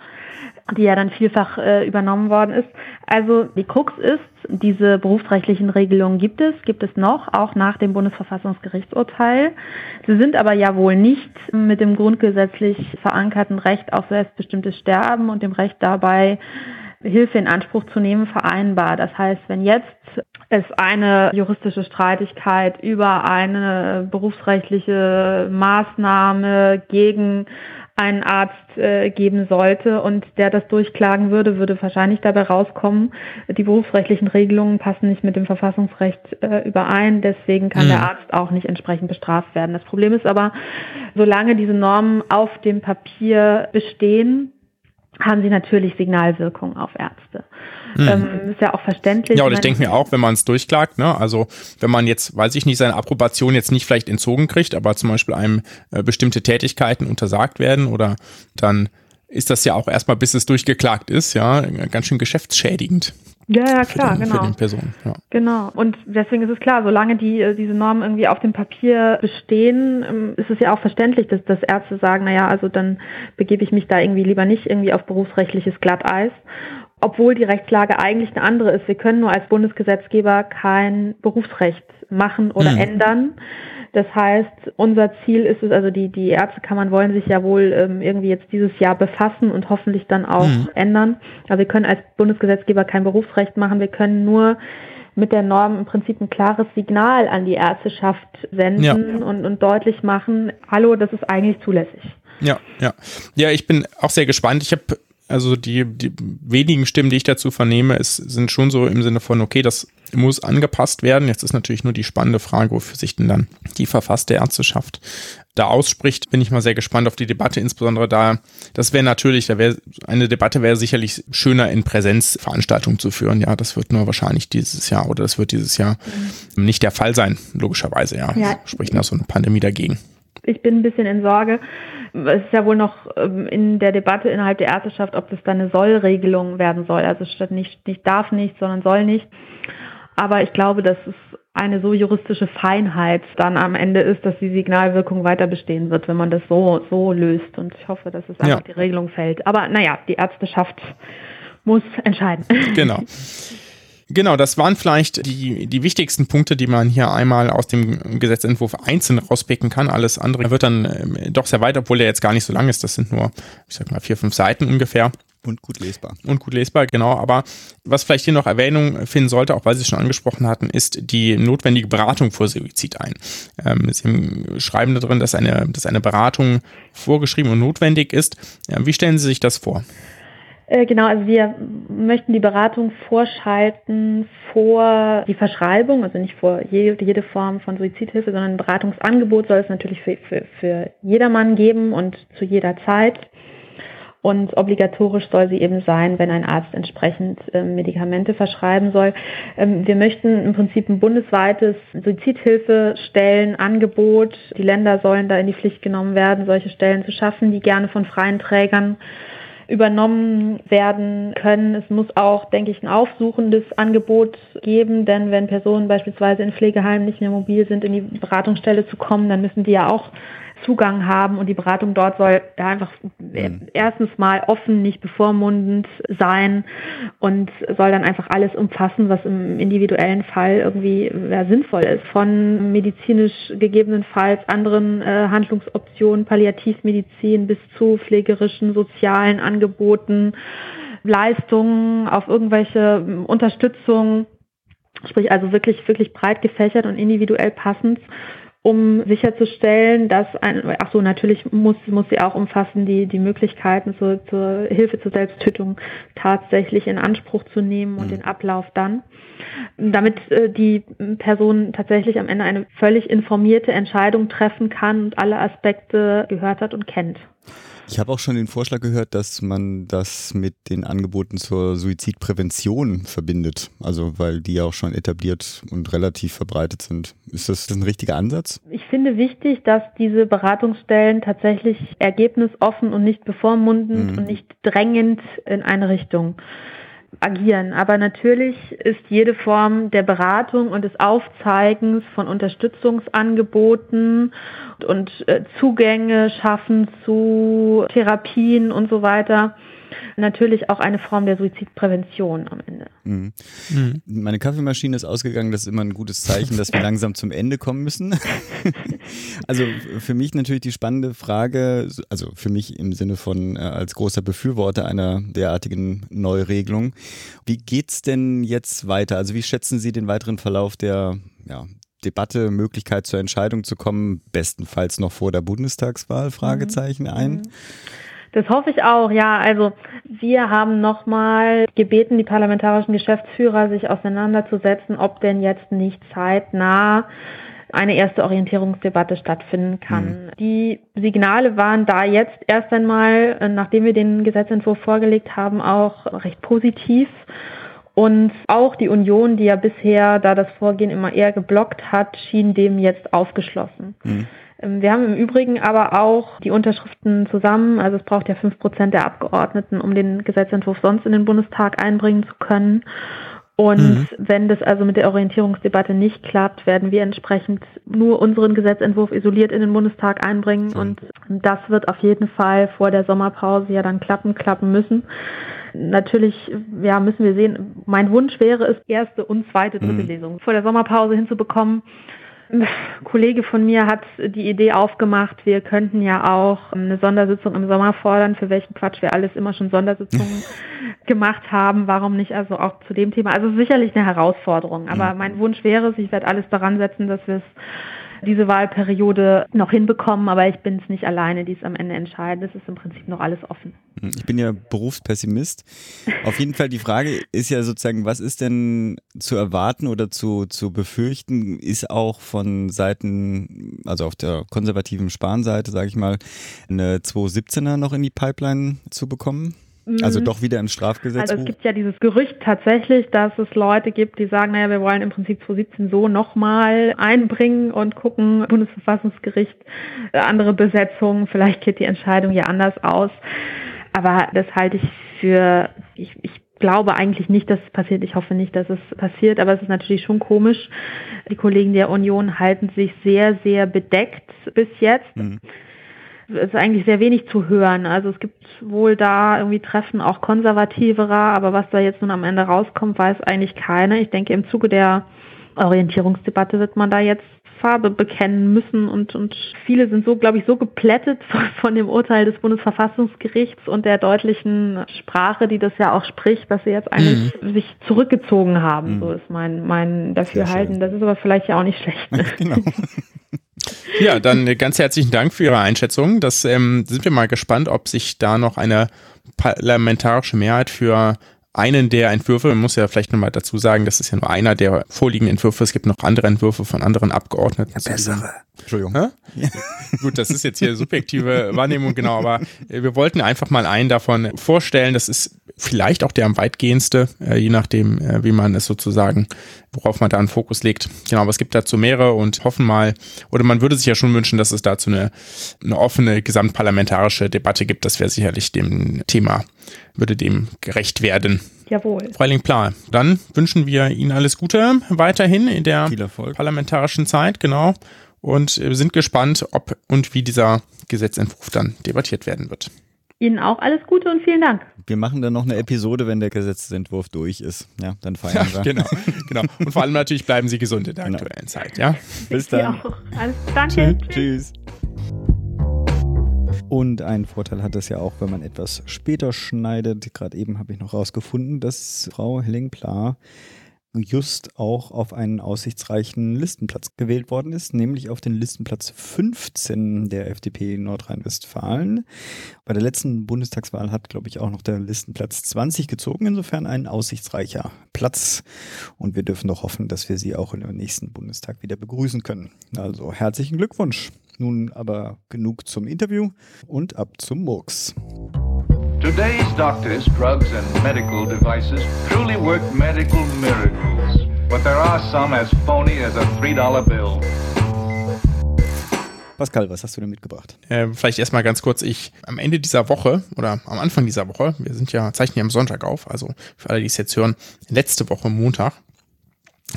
die ja dann vielfach äh, übernommen worden ist. Also die Krux ist, diese berufsrechtlichen Regelungen gibt es, gibt es noch, auch nach dem Bundesverfassungsgerichtsurteil. Sie sind aber ja wohl nicht mit dem grundgesetzlich verankerten Recht auf selbstbestimmtes Sterben und dem Recht dabei, Hilfe in Anspruch zu nehmen, vereinbar. Das heißt, wenn jetzt es eine juristische Streitigkeit über eine berufsrechtliche Maßnahme gegen einen Arzt äh, geben sollte und der das durchklagen würde, würde wahrscheinlich dabei rauskommen, die berufsrechtlichen Regelungen passen nicht mit dem Verfassungsrecht äh, überein, deswegen kann mhm. der Arzt auch nicht entsprechend bestraft werden. Das Problem ist aber, solange diese Normen auf dem Papier bestehen, haben sie natürlich Signalwirkung auf Ärzte. Mhm. Ähm, ist ja auch verständlich. Ja, und ich denke mir auch, wenn man es durchklagt, ne, also wenn man jetzt, weiß ich nicht, seine Approbation jetzt nicht vielleicht entzogen kriegt, aber zum Beispiel einem äh, bestimmte Tätigkeiten untersagt werden oder dann ist das ja auch erstmal, bis es durchgeklagt ist, ja, ganz schön geschäftsschädigend. Ja, ja, klar, den, genau. Für den Personen, ja. Genau. Und deswegen ist es klar, solange die, äh, diese Normen irgendwie auf dem Papier bestehen, ähm, ist es ja auch verständlich, dass, dass Ärzte sagen, naja, also dann begebe ich mich da irgendwie lieber nicht irgendwie auf berufsrechtliches Glatteis obwohl die Rechtslage eigentlich eine andere ist. Wir können nur als Bundesgesetzgeber kein Berufsrecht machen oder mhm. ändern. Das heißt, unser Ziel ist es, also die, die Ärztekammern wollen sich ja wohl ähm, irgendwie jetzt dieses Jahr befassen und hoffentlich dann auch mhm. ändern. Also wir können als Bundesgesetzgeber kein Berufsrecht machen, wir können nur mit der Norm im Prinzip ein klares Signal an die Ärzteschaft senden ja. und, und deutlich machen, hallo, das ist eigentlich zulässig. Ja, ja. Ja, ich bin auch sehr gespannt. Ich habe also die, die wenigen Stimmen, die ich dazu vernehme, es sind schon so im Sinne von, okay, das muss angepasst werden. Jetzt ist natürlich nur die spannende Frage, wofür sich denn dann die verfasste Ärzteschaft da ausspricht. Bin ich mal sehr gespannt auf die Debatte, insbesondere da, das wäre natürlich, da wäre eine Debatte wäre sicherlich schöner in Präsenzveranstaltungen zu führen. Ja, das wird nur wahrscheinlich dieses Jahr oder das wird dieses Jahr mhm. nicht der Fall sein, logischerweise, ja. ja. Spricht nach so einer Pandemie dagegen. Ich bin ein bisschen in Sorge, es ist ja wohl noch ähm, in der Debatte innerhalb der Ärzteschaft, ob das dann eine Sollregelung werden soll. Also statt nicht, nicht darf nicht, sondern soll nicht. Aber ich glaube, dass es eine so juristische Feinheit dann am Ende ist, dass die Signalwirkung weiter bestehen wird, wenn man das so, so löst. Und ich hoffe, dass es einfach ja. die Regelung fällt. Aber naja, die Ärzteschaft muss entscheiden. Genau. Genau, das waren vielleicht die, die wichtigsten Punkte, die man hier einmal aus dem Gesetzentwurf einzeln rauspicken kann. Alles andere wird dann äh, doch sehr weit, obwohl der jetzt gar nicht so lang ist. Das sind nur, ich sag mal, vier, fünf Seiten ungefähr. Und gut lesbar. Und gut lesbar, genau. Aber was vielleicht hier noch Erwähnung finden sollte, auch weil Sie es schon angesprochen hatten, ist die notwendige Beratung vor Suizid ein. Ähm, Sie schreiben da drin, dass eine, dass eine Beratung vorgeschrieben und notwendig ist. Ja, wie stellen Sie sich das vor? Äh, genau, also wir möchten die Beratung vorschalten vor die Verschreibung, also nicht vor jede, Form von Suizidhilfe, sondern ein Beratungsangebot soll es natürlich für, für, für jedermann geben und zu jeder Zeit. Und obligatorisch soll sie eben sein, wenn ein Arzt entsprechend äh, Medikamente verschreiben soll. Ähm, wir möchten im Prinzip ein bundesweites Suizidhilfestellenangebot. Die Länder sollen da in die Pflicht genommen werden, solche Stellen zu schaffen, die gerne von freien Trägern übernommen werden können. Es muss auch, denke ich, ein aufsuchendes Angebot geben, denn wenn Personen beispielsweise in Pflegeheimen nicht mehr mobil sind, in die Beratungsstelle zu kommen, dann müssen die ja auch Zugang haben und die Beratung dort soll ja einfach mhm. erstens mal offen, nicht bevormundend sein und soll dann einfach alles umfassen, was im individuellen Fall irgendwie ja, sinnvoll ist. Von medizinisch gegebenenfalls anderen äh, Handlungsoptionen, Palliativmedizin bis zu pflegerischen, sozialen Angeboten, Leistungen auf irgendwelche Unterstützung, sprich also wirklich, wirklich breit gefächert und individuell passend um sicherzustellen, dass ein, ach so, natürlich muss, muss sie auch umfassen, die, die Möglichkeiten zur, zur Hilfe zur Selbsttötung tatsächlich in Anspruch zu nehmen und mhm. den Ablauf dann, damit äh, die Person tatsächlich am Ende eine völlig informierte Entscheidung treffen kann und alle Aspekte gehört hat und kennt. Ich habe auch schon den Vorschlag gehört, dass man das mit den Angeboten zur Suizidprävention verbindet. Also weil die ja auch schon etabliert und relativ verbreitet sind. Ist das ein richtiger Ansatz? Ich finde wichtig, dass diese Beratungsstellen tatsächlich ergebnisoffen und nicht bevormundend mhm. und nicht drängend in eine Richtung agieren. Aber natürlich ist jede Form der Beratung und des Aufzeigens von Unterstützungsangeboten und äh, Zugänge schaffen zu Therapien und so weiter natürlich auch eine Form der Suizidprävention am Ende. Mhm. Mhm. Meine Kaffeemaschine ist ausgegangen, das ist immer ein gutes Zeichen, dass wir langsam zum Ende kommen müssen. also für mich natürlich die spannende Frage, also für mich im Sinne von äh, als großer Befürworter einer derartigen Neuregelung, wie geht es denn jetzt weiter? Also wie schätzen Sie den weiteren Verlauf der ja, Debatte, Möglichkeit zur Entscheidung zu kommen, bestenfalls noch vor der Bundestagswahl, Fragezeichen ein? Das hoffe ich auch, ja. Also wir haben nochmal gebeten, die parlamentarischen Geschäftsführer sich auseinanderzusetzen, ob denn jetzt nicht zeitnah eine erste Orientierungsdebatte stattfinden kann. Mhm. Die Signale waren da jetzt erst einmal, äh, nachdem wir den Gesetzentwurf vorgelegt haben, auch recht positiv. Und auch die Union, die ja bisher da das Vorgehen immer eher geblockt hat, schien dem jetzt aufgeschlossen. Mhm. Ähm, wir haben im Übrigen aber auch die Unterschriften zusammen, also es braucht ja fünf Prozent der Abgeordneten, um den Gesetzentwurf sonst in den Bundestag einbringen zu können. Und mhm. wenn das also mit der Orientierungsdebatte nicht klappt, werden wir entsprechend nur unseren Gesetzentwurf isoliert in den Bundestag einbringen. Mhm. Und das wird auf jeden Fall vor der Sommerpause ja dann klappen, klappen müssen. Natürlich, ja, müssen wir sehen. Mein Wunsch wäre es, erste und zweite, dritte mhm. Lesung vor der Sommerpause hinzubekommen. Ein Kollege von mir hat die Idee aufgemacht, wir könnten ja auch eine Sondersitzung im Sommer fordern, für welchen Quatsch wir alles immer schon Sondersitzungen gemacht haben. Warum nicht also auch zu dem Thema? Also sicherlich eine Herausforderung, aber mein Wunsch wäre es, ich werde alles daran setzen, dass wir es diese Wahlperiode noch hinbekommen, aber ich bin es nicht alleine, die es am Ende entscheiden. Es ist im Prinzip noch alles offen. Hm, ich bin ja Berufspessimist. Auf jeden Fall die Frage ist ja sozusagen, was ist denn zu erwarten oder zu, zu befürchten, ist auch von Seiten, also auf der konservativen Spanseite, sage ich mal, eine 217er noch in die Pipeline zu bekommen? Also mhm. doch wieder im Strafgesetz. Also es gibt ja dieses Gerücht tatsächlich, dass es Leute gibt, die sagen, naja, wir wollen im Prinzip 2017 so nochmal einbringen und gucken, Bundesverfassungsgericht, äh, andere Besetzungen, vielleicht geht die Entscheidung ja anders aus. Aber das halte ich für, ich, ich glaube eigentlich nicht, dass es passiert. Ich hoffe nicht, dass es passiert, aber es ist natürlich schon komisch. Die Kollegen der Union halten sich sehr, sehr bedeckt bis jetzt. Mhm ist eigentlich sehr wenig zu hören. Also es gibt wohl da irgendwie Treffen auch konservativerer, aber was da jetzt nun am Ende rauskommt, weiß eigentlich keiner. Ich denke, im Zuge der Orientierungsdebatte wird man da jetzt Farbe bekennen müssen und, und viele sind so, glaube ich, so geplättet von dem Urteil des Bundesverfassungsgerichts und der deutlichen Sprache, die das ja auch spricht, dass sie jetzt eigentlich mhm. sich zurückgezogen haben. Mhm. So ist mein, mein Dafürhalten. Das ist aber vielleicht ja auch nicht schlecht. genau. Ja, dann ganz herzlichen Dank für Ihre Einschätzung. Das ähm, sind wir mal gespannt, ob sich da noch eine parlamentarische Mehrheit für einen der Entwürfe, man muss ja vielleicht nochmal dazu sagen, das ist ja nur einer der vorliegenden Entwürfe, es gibt noch andere Entwürfe von anderen Abgeordneten. Ja, bessere. Entschuldigung. Ja. Gut, das ist jetzt hier subjektive Wahrnehmung, genau, aber äh, wir wollten einfach mal einen davon vorstellen, das ist vielleicht auch der am weitgehendste, äh, je nachdem, äh, wie man es sozusagen, worauf man da einen Fokus legt. Genau, aber es gibt dazu mehrere und hoffen mal, oder man würde sich ja schon wünschen, dass es dazu eine, eine offene gesamtparlamentarische Debatte gibt. Das wäre sicherlich dem Thema, würde dem gerecht werden. Jawohl. Freiling Pla. Dann wünschen wir Ihnen alles Gute weiterhin in der parlamentarischen Zeit, genau. Und wir sind gespannt, ob und wie dieser Gesetzentwurf dann debattiert werden wird. Ihnen auch alles Gute und vielen Dank. Wir machen dann noch eine Episode, wenn der Gesetzentwurf durch ist. Ja, dann feiern wir. genau, genau. Und vor allem natürlich bleiben Sie gesund in der genau. aktuellen Zeit. Ja? Bis dann. Alles, danke. Tschüss. Und einen Vorteil hat es ja auch, wenn man etwas später schneidet. Gerade eben habe ich noch rausgefunden, dass Frau Helling-Pla just auch auf einen aussichtsreichen Listenplatz gewählt worden ist, nämlich auf den Listenplatz 15 der FDP Nordrhein-Westfalen. Bei der letzten Bundestagswahl hat, glaube ich, auch noch der Listenplatz 20 gezogen, insofern ein aussichtsreicher Platz. Und wir dürfen doch hoffen, dass wir sie auch in im nächsten Bundestag wieder begrüßen können. Also herzlichen Glückwunsch. Nun aber genug zum Interview und ab zum Murks. Today's doctors, drugs, and medical devices truly work medical miracles. But there are some as phony as a $3 bill. Pascal, was hast du denn mitgebracht? Äh, vielleicht erstmal ganz kurz, ich am Ende dieser Woche oder am Anfang dieser Woche, wir sind ja, zeichnen ja am Sonntag auf, also für alle, die es jetzt hören, letzte Woche Montag,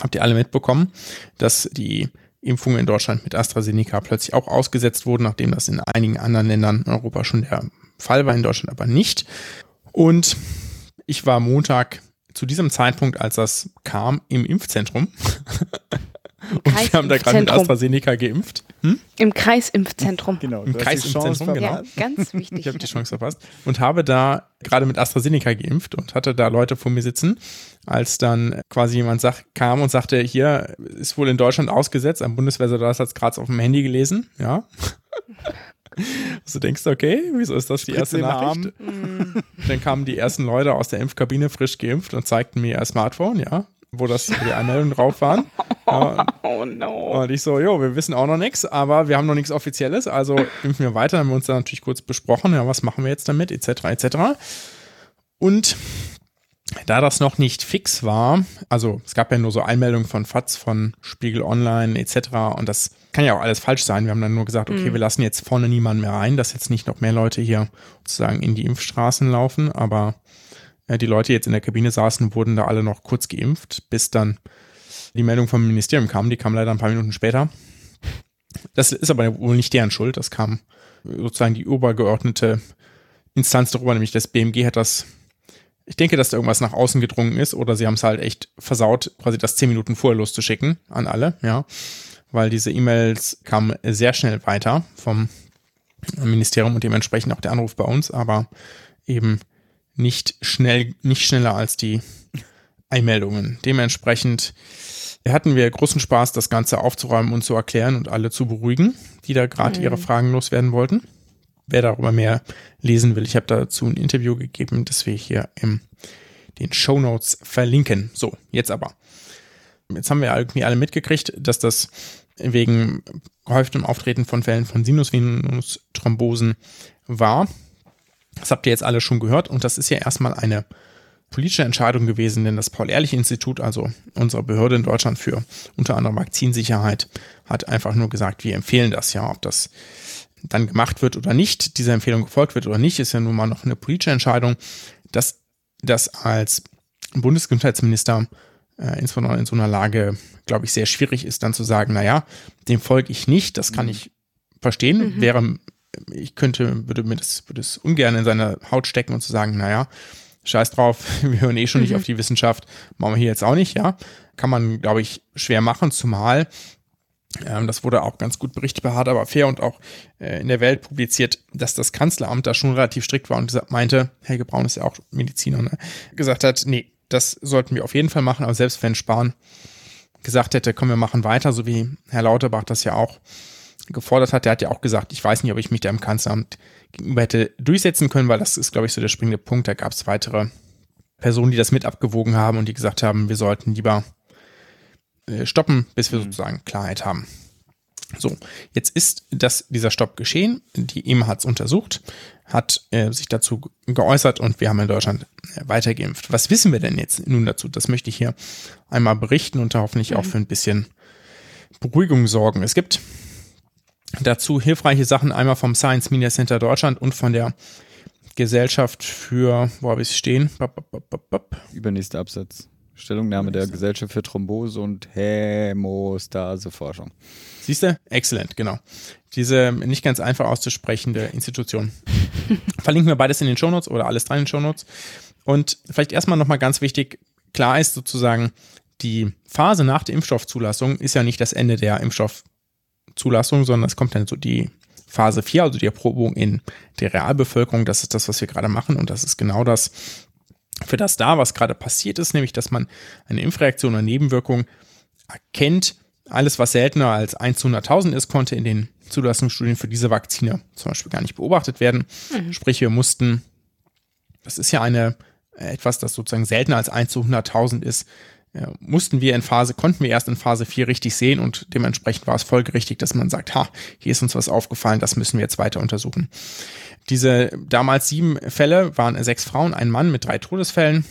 habt ihr alle mitbekommen, dass die Impfungen in Deutschland mit AstraZeneca plötzlich auch ausgesetzt wurden, nachdem das in einigen anderen Ländern in Europa schon der Fall war in Deutschland aber nicht. Und ich war Montag zu diesem Zeitpunkt, als das kam, im Impfzentrum. Im Und wir haben da gerade mit. AstraZeneca geimpft. Hm? Im Kreisimpfzentrum. Genau, Im Kreisimpfzentrum, genau. Ja, ganz wichtig. Ich habe die Chance verpasst. Und habe da gerade mit AstraZeneca geimpft und hatte da Leute vor mir sitzen, als dann quasi jemand sag, kam und sagte, hier ist wohl in Deutschland ausgesetzt, ein Bundeswehrsoldat hat es gerade auf dem Handy gelesen, ja. Also denkst du, okay, wieso ist das die erste Nachricht? Dann kamen die ersten Leute aus der Impfkabine frisch geimpft und zeigten mir ihr Smartphone, ja, wo das die Einmeldungen drauf waren. Ja, Oh no. und ich so, jo, wir wissen auch noch nichts, aber wir haben noch nichts Offizielles, also impfen wir weiter. Dann haben wir uns dann natürlich kurz besprochen, ja, was machen wir jetzt damit, etc., etc. Und da das noch nicht fix war, also es gab ja nur so Einmeldungen von FATS, von Spiegel Online, etc. Und das kann ja auch alles falsch sein. Wir haben dann nur gesagt, okay, wir lassen jetzt vorne niemanden mehr rein, dass jetzt nicht noch mehr Leute hier sozusagen in die Impfstraßen laufen, aber äh, die Leute die jetzt in der Kabine saßen, wurden da alle noch kurz geimpft, bis dann die Meldung vom Ministerium kam. Die kam leider ein paar Minuten später. Das ist aber wohl nicht deren Schuld. Das kam sozusagen die übergeordnete Instanz darüber, nämlich das BMG hat das. Ich denke, dass da irgendwas nach außen gedrungen ist oder sie haben es halt echt versaut, quasi das zehn Minuten vorher loszuschicken an alle, ja. Weil diese E-Mails kamen sehr schnell weiter vom Ministerium und dementsprechend auch der Anruf bei uns, aber eben nicht schnell, nicht schneller als die Einmeldungen. Dementsprechend hatten wir großen Spaß, das Ganze aufzuräumen und zu erklären und alle zu beruhigen, die da gerade ihre Fragen loswerden wollten. Wer darüber mehr lesen will, ich habe dazu ein Interview gegeben, das wir hier in den Show Notes verlinken. So, jetzt aber. Jetzt haben wir irgendwie alle mitgekriegt, dass das wegen gehäuftem Auftreten von Fällen von Sinusvenusthrombosen war. Das habt ihr jetzt alle schon gehört und das ist ja erstmal eine politische Entscheidung gewesen, denn das Paul-Ehrlich-Institut, also unsere Behörde in Deutschland für unter anderem Vakzinsicherheit, hat einfach nur gesagt, wir empfehlen das ja, ob das dann gemacht wird oder nicht, dieser Empfehlung gefolgt wird oder nicht, ist ja nun mal noch eine politische Entscheidung, dass das als Bundesgesundheitsminister äh, insbesondere in so einer Lage, glaube ich, sehr schwierig ist, dann zu sagen, naja, dem folge ich nicht, das kann ich verstehen, wäre, ich könnte, würde mir das, würde es ungern in seine Haut stecken und zu sagen, naja, scheiß drauf, wir hören eh schon nicht auf die Wissenschaft, machen wir hier jetzt auch nicht, ja. Kann man, glaube ich, schwer machen, zumal das wurde auch ganz gut berichtet bei Hard aber fair und auch äh, in der Welt publiziert, dass das Kanzleramt da schon relativ strikt war und meinte, Helge Braun ist ja auch Mediziner, ne? gesagt hat, nee, das sollten wir auf jeden Fall machen, aber selbst wenn Spahn gesagt hätte, komm, wir machen weiter, so wie Herr Lauterbach das ja auch gefordert hat, der hat ja auch gesagt, ich weiß nicht, ob ich mich da im Kanzleramt gegenüber hätte durchsetzen können, weil das ist, glaube ich, so der springende Punkt. Da gab es weitere Personen, die das mit abgewogen haben und die gesagt haben, wir sollten lieber stoppen, bis wir sozusagen Klarheit haben. So, jetzt ist das, dieser Stopp geschehen. Die EMA hat es untersucht, hat äh, sich dazu geäußert und wir haben in Deutschland äh, weitergeimpft. Was wissen wir denn jetzt nun dazu? Das möchte ich hier einmal berichten und da hoffentlich auch für ein bisschen Beruhigung sorgen. Es gibt dazu hilfreiche Sachen einmal vom Science Media Center Deutschland und von der Gesellschaft für, wo habe ich es stehen? Bop, bop, bop. Übernächster Absatz. Stellungnahme der Gesellschaft für Thrombose und Hämostaseforschung. Siehst du? Exzellent, genau. Diese nicht ganz einfach auszusprechende Institution. Verlinken wir beides in den Shownotes oder alles dran in den Shownotes. Und vielleicht erstmal nochmal ganz wichtig, klar ist sozusagen, die Phase nach der Impfstoffzulassung ist ja nicht das Ende der Impfstoffzulassung, sondern es kommt dann so die Phase 4, also die Erprobung in der Realbevölkerung. Das ist das, was wir gerade machen und das ist genau das, für das da, was gerade passiert ist, nämlich dass man eine Impfreaktion oder Nebenwirkung erkennt. Alles, was seltener als 1 zu 100.000 ist, konnte in den Zulassungsstudien für diese Vakzine zum Beispiel gar nicht beobachtet werden. Sprich, wir mussten, das ist ja eine, äh, etwas, das sozusagen seltener als 1 zu 100.000 ist, äh, mussten wir in Phase, konnten wir erst in Phase 4 richtig sehen und dementsprechend war es folgerichtig, dass man sagt, ha, hier ist uns was aufgefallen, das müssen wir jetzt weiter untersuchen. Diese damals sieben Fälle waren sechs Frauen, ein Mann mit drei Todesfällen.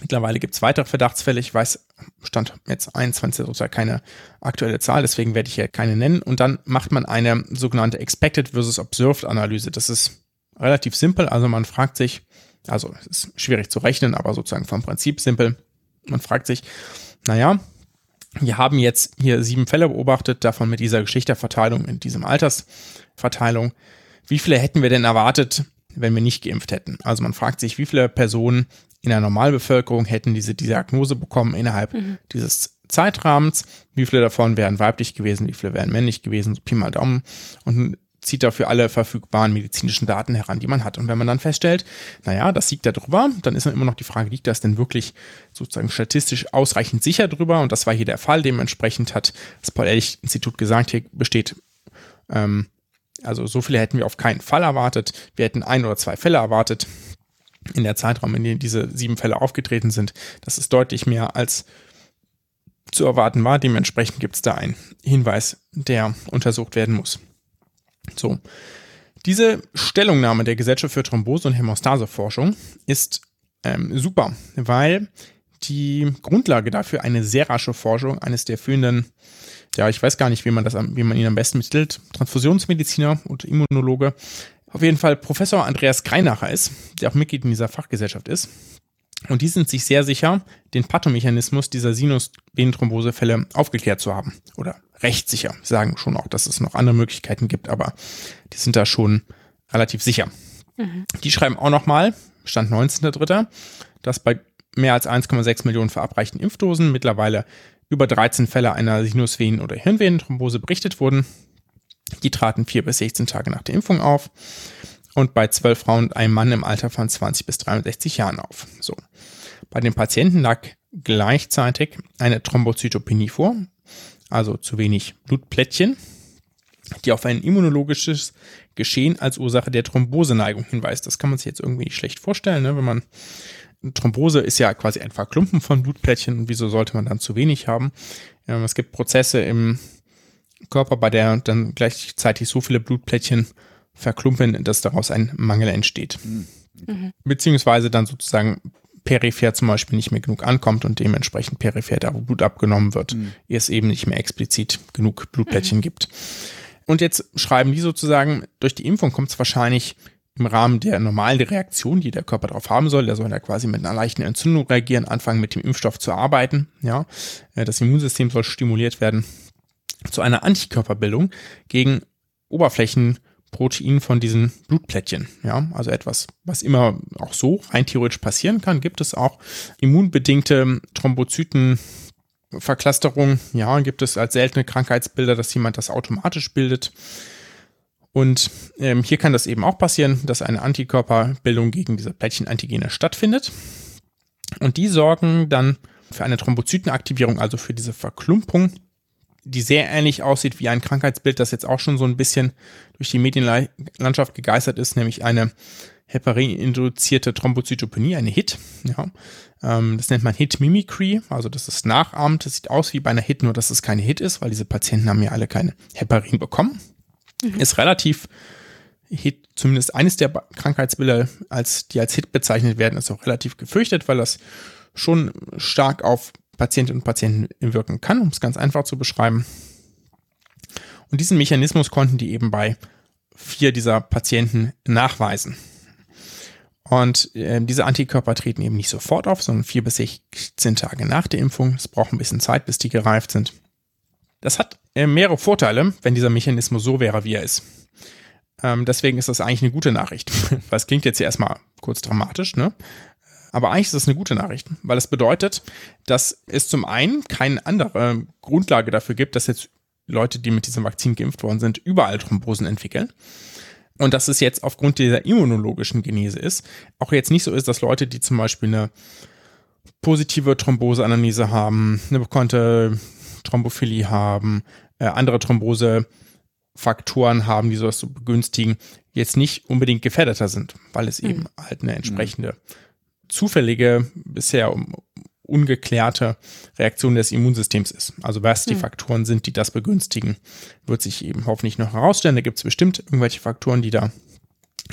Mittlerweile gibt es weitere Verdachtsfälle. Ich weiß, stand jetzt 21 sozusagen keine aktuelle Zahl, deswegen werde ich hier keine nennen. Und dann macht man eine sogenannte Expected versus Observed Analyse. Das ist relativ simpel. Also man fragt sich, also es ist schwierig zu rechnen, aber sozusagen vom Prinzip simpel. Man fragt sich, naja, wir haben jetzt hier sieben Fälle beobachtet, davon mit dieser Geschlechterverteilung in diesem Altersverteilung. Wie viele hätten wir denn erwartet, wenn wir nicht geimpft hätten? Also man fragt sich, wie viele Personen in der Normalbevölkerung hätten diese Diagnose bekommen innerhalb dieses Zeitrahmens, wie viele davon wären weiblich gewesen, wie viele wären männlich gewesen, Pi mal Daumen und zieht dafür alle verfügbaren medizinischen Daten heran, die man hat. Und wenn man dann feststellt, naja, das liegt da drüber, dann ist dann immer noch die Frage, liegt das denn wirklich sozusagen statistisch ausreichend sicher drüber? Und das war hier der Fall. Dementsprechend hat das Paul-Ehrlich-Institut gesagt, hier besteht, ähm, also so viele hätten wir auf keinen Fall erwartet. Wir hätten ein oder zwei Fälle erwartet in der Zeitraum, in dem diese sieben Fälle aufgetreten sind. Das ist deutlich mehr als zu erwarten war. Dementsprechend gibt es da einen Hinweis, der untersucht werden muss. So. Diese Stellungnahme der Gesellschaft für Thrombose- und Hämostaseforschung ist ähm, super, weil die Grundlage dafür eine sehr rasche Forschung eines der führenden, ja, ich weiß gar nicht, wie man das, wie man ihn am besten mittelt, Transfusionsmediziner und Immunologe, auf jeden Fall Professor Andreas Greinacher ist, der auch Mitglied in dieser Fachgesellschaft ist. Und die sind sich sehr sicher, den Pathomechanismus dieser Sinusvenenthrombosefälle aufgeklärt zu haben. Oder recht sicher. Sie sagen schon auch, dass es noch andere Möglichkeiten gibt, aber die sind da schon relativ sicher. Mhm. Die schreiben auch nochmal, Stand 19.3., dass bei mehr als 1,6 Millionen verabreichten Impfdosen mittlerweile über 13 Fälle einer Sinusvenen- oder Hirnvenenthrombose berichtet wurden. Die traten vier bis 16 Tage nach der Impfung auf und bei 12 Frauen und einem Mann im Alter von 20 bis 63 Jahren auf. So. Bei den Patienten lag gleichzeitig eine Thrombozytopenie vor, also zu wenig Blutplättchen, die auf ein immunologisches Geschehen als Ursache der Thromboseneigung hinweist. Das kann man sich jetzt irgendwie nicht schlecht vorstellen, ne? wenn man Thrombose ist ja quasi ein Verklumpen von Blutplättchen und wieso sollte man dann zu wenig haben? Ähm, es gibt Prozesse im Körper, bei der dann gleichzeitig so viele Blutplättchen verklumpen, dass daraus ein Mangel entsteht. Mhm. Beziehungsweise dann sozusagen peripher zum Beispiel nicht mehr genug ankommt und dementsprechend peripher da, wo Blut abgenommen wird, mhm. es eben nicht mehr explizit genug Blutplättchen mhm. gibt. Und jetzt schreiben die sozusagen, durch die Impfung kommt es wahrscheinlich im Rahmen der normalen Reaktion, die der Körper darauf haben soll, der soll ja quasi mit einer leichten Entzündung reagieren, anfangen mit dem Impfstoff zu arbeiten, ja, äh, das Immunsystem soll stimuliert werden zu einer Antikörperbildung gegen Oberflächen Protein von diesen Blutplättchen. Ja, also etwas, was immer auch so rein theoretisch passieren kann, gibt es auch immunbedingte Thrombozytenverklasterung. Ja, gibt es als seltene Krankheitsbilder, dass jemand das automatisch bildet. Und ähm, hier kann das eben auch passieren, dass eine Antikörperbildung gegen diese Plättchenantigene stattfindet. Und die sorgen dann für eine Thrombozytenaktivierung, also für diese Verklumpung die sehr ähnlich aussieht wie ein Krankheitsbild, das jetzt auch schon so ein bisschen durch die Medienlandschaft gegeistert ist, nämlich eine Heparin-induzierte Thrombozytopenie, eine HIT. Ja. Ähm, das nennt man HIT-Mimicry, also das ist nachahmt. Das sieht aus wie bei einer HIT, nur dass es keine HIT ist, weil diese Patienten haben ja alle keine Heparin bekommen. Mhm. Ist relativ HIT, zumindest eines der Krankheitsbilder, als, die als HIT bezeichnet werden, ist auch relativ gefürchtet, weil das schon stark auf Patientinnen und Patienten wirken kann, um es ganz einfach zu beschreiben. Und diesen Mechanismus konnten die eben bei vier dieser Patienten nachweisen. Und äh, diese Antikörper treten eben nicht sofort auf, sondern vier bis 16 Tage nach der Impfung. Es braucht ein bisschen Zeit, bis die gereift sind. Das hat äh, mehrere Vorteile, wenn dieser Mechanismus so wäre, wie er ist. Ähm, deswegen ist das eigentlich eine gute Nachricht. Es klingt jetzt ja erstmal kurz dramatisch, ne? Aber eigentlich ist das eine gute Nachricht, weil es bedeutet, dass es zum einen keine andere Grundlage dafür gibt, dass jetzt Leute, die mit diesem Vakzin geimpft worden sind, überall Thrombosen entwickeln. Und dass es jetzt aufgrund dieser immunologischen Genese ist, auch jetzt nicht so ist, dass Leute, die zum Beispiel eine positive Thromboseanalyse haben, eine bekannte Thrombophilie haben, äh, andere Thrombosefaktoren haben, die sowas so begünstigen, jetzt nicht unbedingt gefährdeter sind, weil es mhm. eben halt eine entsprechende zufällige, bisher ungeklärte Reaktion des Immunsystems ist. Also was die hm. Faktoren sind, die das begünstigen, wird sich eben hoffentlich noch herausstellen. Da gibt es bestimmt irgendwelche Faktoren, die da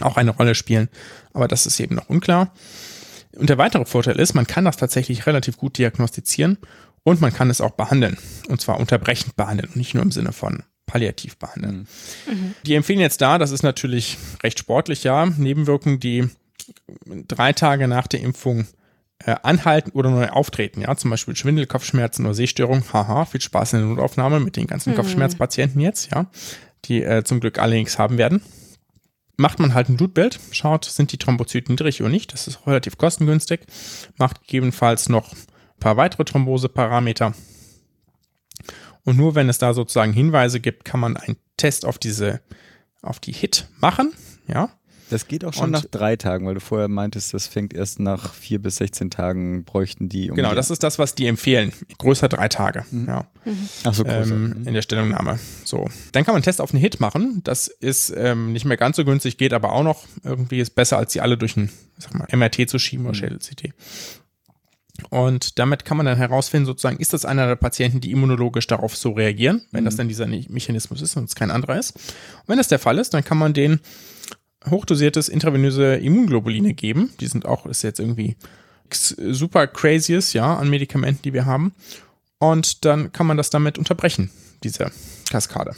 auch eine Rolle spielen, aber das ist eben noch unklar. Und der weitere Vorteil ist, man kann das tatsächlich relativ gut diagnostizieren und man kann es auch behandeln. Und zwar unterbrechend behandeln und nicht nur im Sinne von palliativ behandeln. Mhm. Die empfehlen jetzt da, das ist natürlich recht sportlich, ja, Nebenwirkungen, die drei Tage nach der Impfung äh, anhalten oder neu auftreten, ja, zum Beispiel Schwindel, Kopfschmerzen oder Sehstörung, haha, viel Spaß in der Notaufnahme mit den ganzen mhm. Kopfschmerzpatienten jetzt, ja, die äh, zum Glück alle nichts haben werden. Macht man halt ein Blutbild, schaut, sind die Thrombozyten niedrig oder nicht, das ist relativ kostengünstig, macht gegebenenfalls noch ein paar weitere Thromboseparameter Und nur wenn es da sozusagen Hinweise gibt, kann man einen Test auf diese, auf die Hit machen. Ja. Das geht auch schon Und- nach drei Tagen, weil du vorher meintest, das fängt erst nach vier bis 16 Tagen bräuchten die. Um Genau, die- das ist das, was die empfehlen. Größer drei Tage. Ja. Ach so, ähm, in der Stellungnahme. So. Dann kann man einen Test auf einen Hit machen. Das ist ähm, nicht mehr ganz so günstig, geht aber auch noch. Irgendwie ist besser, als die alle durch ein sag mal, MRT zu schieben oder Schädel-CT. Und damit kann man dann herausfinden, sozusagen, ist das einer der Patienten, die immunologisch darauf so reagieren, wenn das dann dieser Mechanismus ist und es kein anderer ist. Und wenn das der Fall ist, dann kann man den hochdosiertes intravenöse Immunglobuline geben. Die sind auch, ist jetzt irgendwie super crazyes, ja, an Medikamenten, die wir haben. Und dann kann man das damit unterbrechen, diese Kaskade.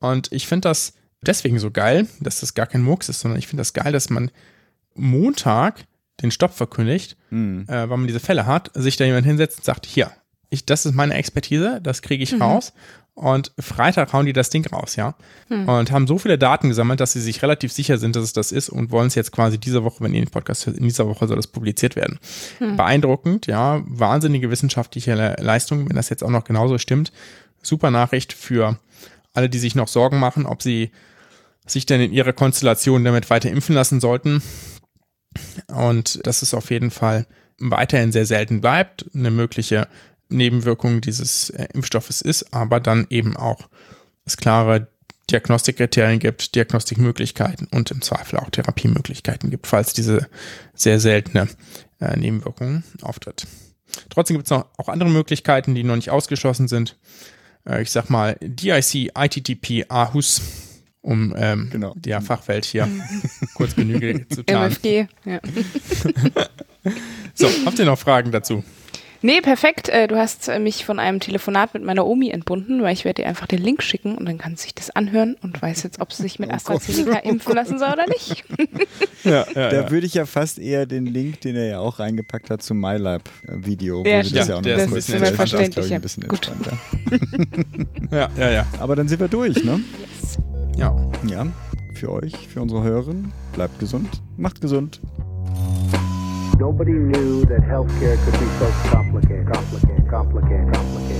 Und ich finde das deswegen so geil, dass das gar kein Murks ist, sondern ich finde das geil, dass man Montag den Stopp verkündigt, Hm. äh, weil man diese Fälle hat, sich da jemand hinsetzt und sagt, hier, ich, das ist meine Expertise, das kriege ich raus. Und Freitag hauen die das Ding raus, ja. Und haben so viele Daten gesammelt, dass sie sich relativ sicher sind, dass es das ist und wollen es jetzt quasi diese Woche, wenn ihr den Podcast hört, in dieser Woche soll das publiziert werden. Beeindruckend, ja. Wahnsinnige wissenschaftliche Le Leistung, wenn das jetzt auch noch genauso stimmt. Super Nachricht für alle, die sich noch Sorgen machen, ob sie sich denn in ihrer Konstellation damit weiter impfen lassen sollten. Und dass es auf jeden Fall weiterhin sehr selten bleibt, eine mögliche Nebenwirkung dieses äh, Impfstoffes ist, aber dann eben auch es klare Diagnostikkriterien gibt, Diagnostikmöglichkeiten und im Zweifel auch Therapiemöglichkeiten gibt, falls diese sehr seltene äh, Nebenwirkung auftritt. Trotzdem gibt es noch auch andere Möglichkeiten, die noch nicht ausgeschlossen sind. Äh, ich sag mal DIC, ITTP, AHUS, um ähm, Genau. der Fachwelt hier kurz Genüge zu tun. MFG, ja. So, habt ihr noch Fragen dazu? Nee, perfekt. Äh, Du hast äh, mich von einem Telefonat mit meiner Omi entbunden, weil ich werde ihr einfach den Link schicken und dann kann sie sich das anhören und weiß jetzt, ob sie sich mit AstraZeneca impfen lassen soll oder nicht. Ja, ja, Da würde ich ja fast eher den Link, den er ja auch reingepackt hat, zum MyLab-Video. Ja, das ja auch noch Der ist entspannter. glaub ich, ein bisschen Gut. entspannter. ja, ja, ja. Aber dann sind wir durch, ne? ja. Ja, für euch, für unsere Hörerinnen. Bleibt gesund, macht gesund. Nobody knew that healthcare could be so complicated, complicated, complicated, complicated.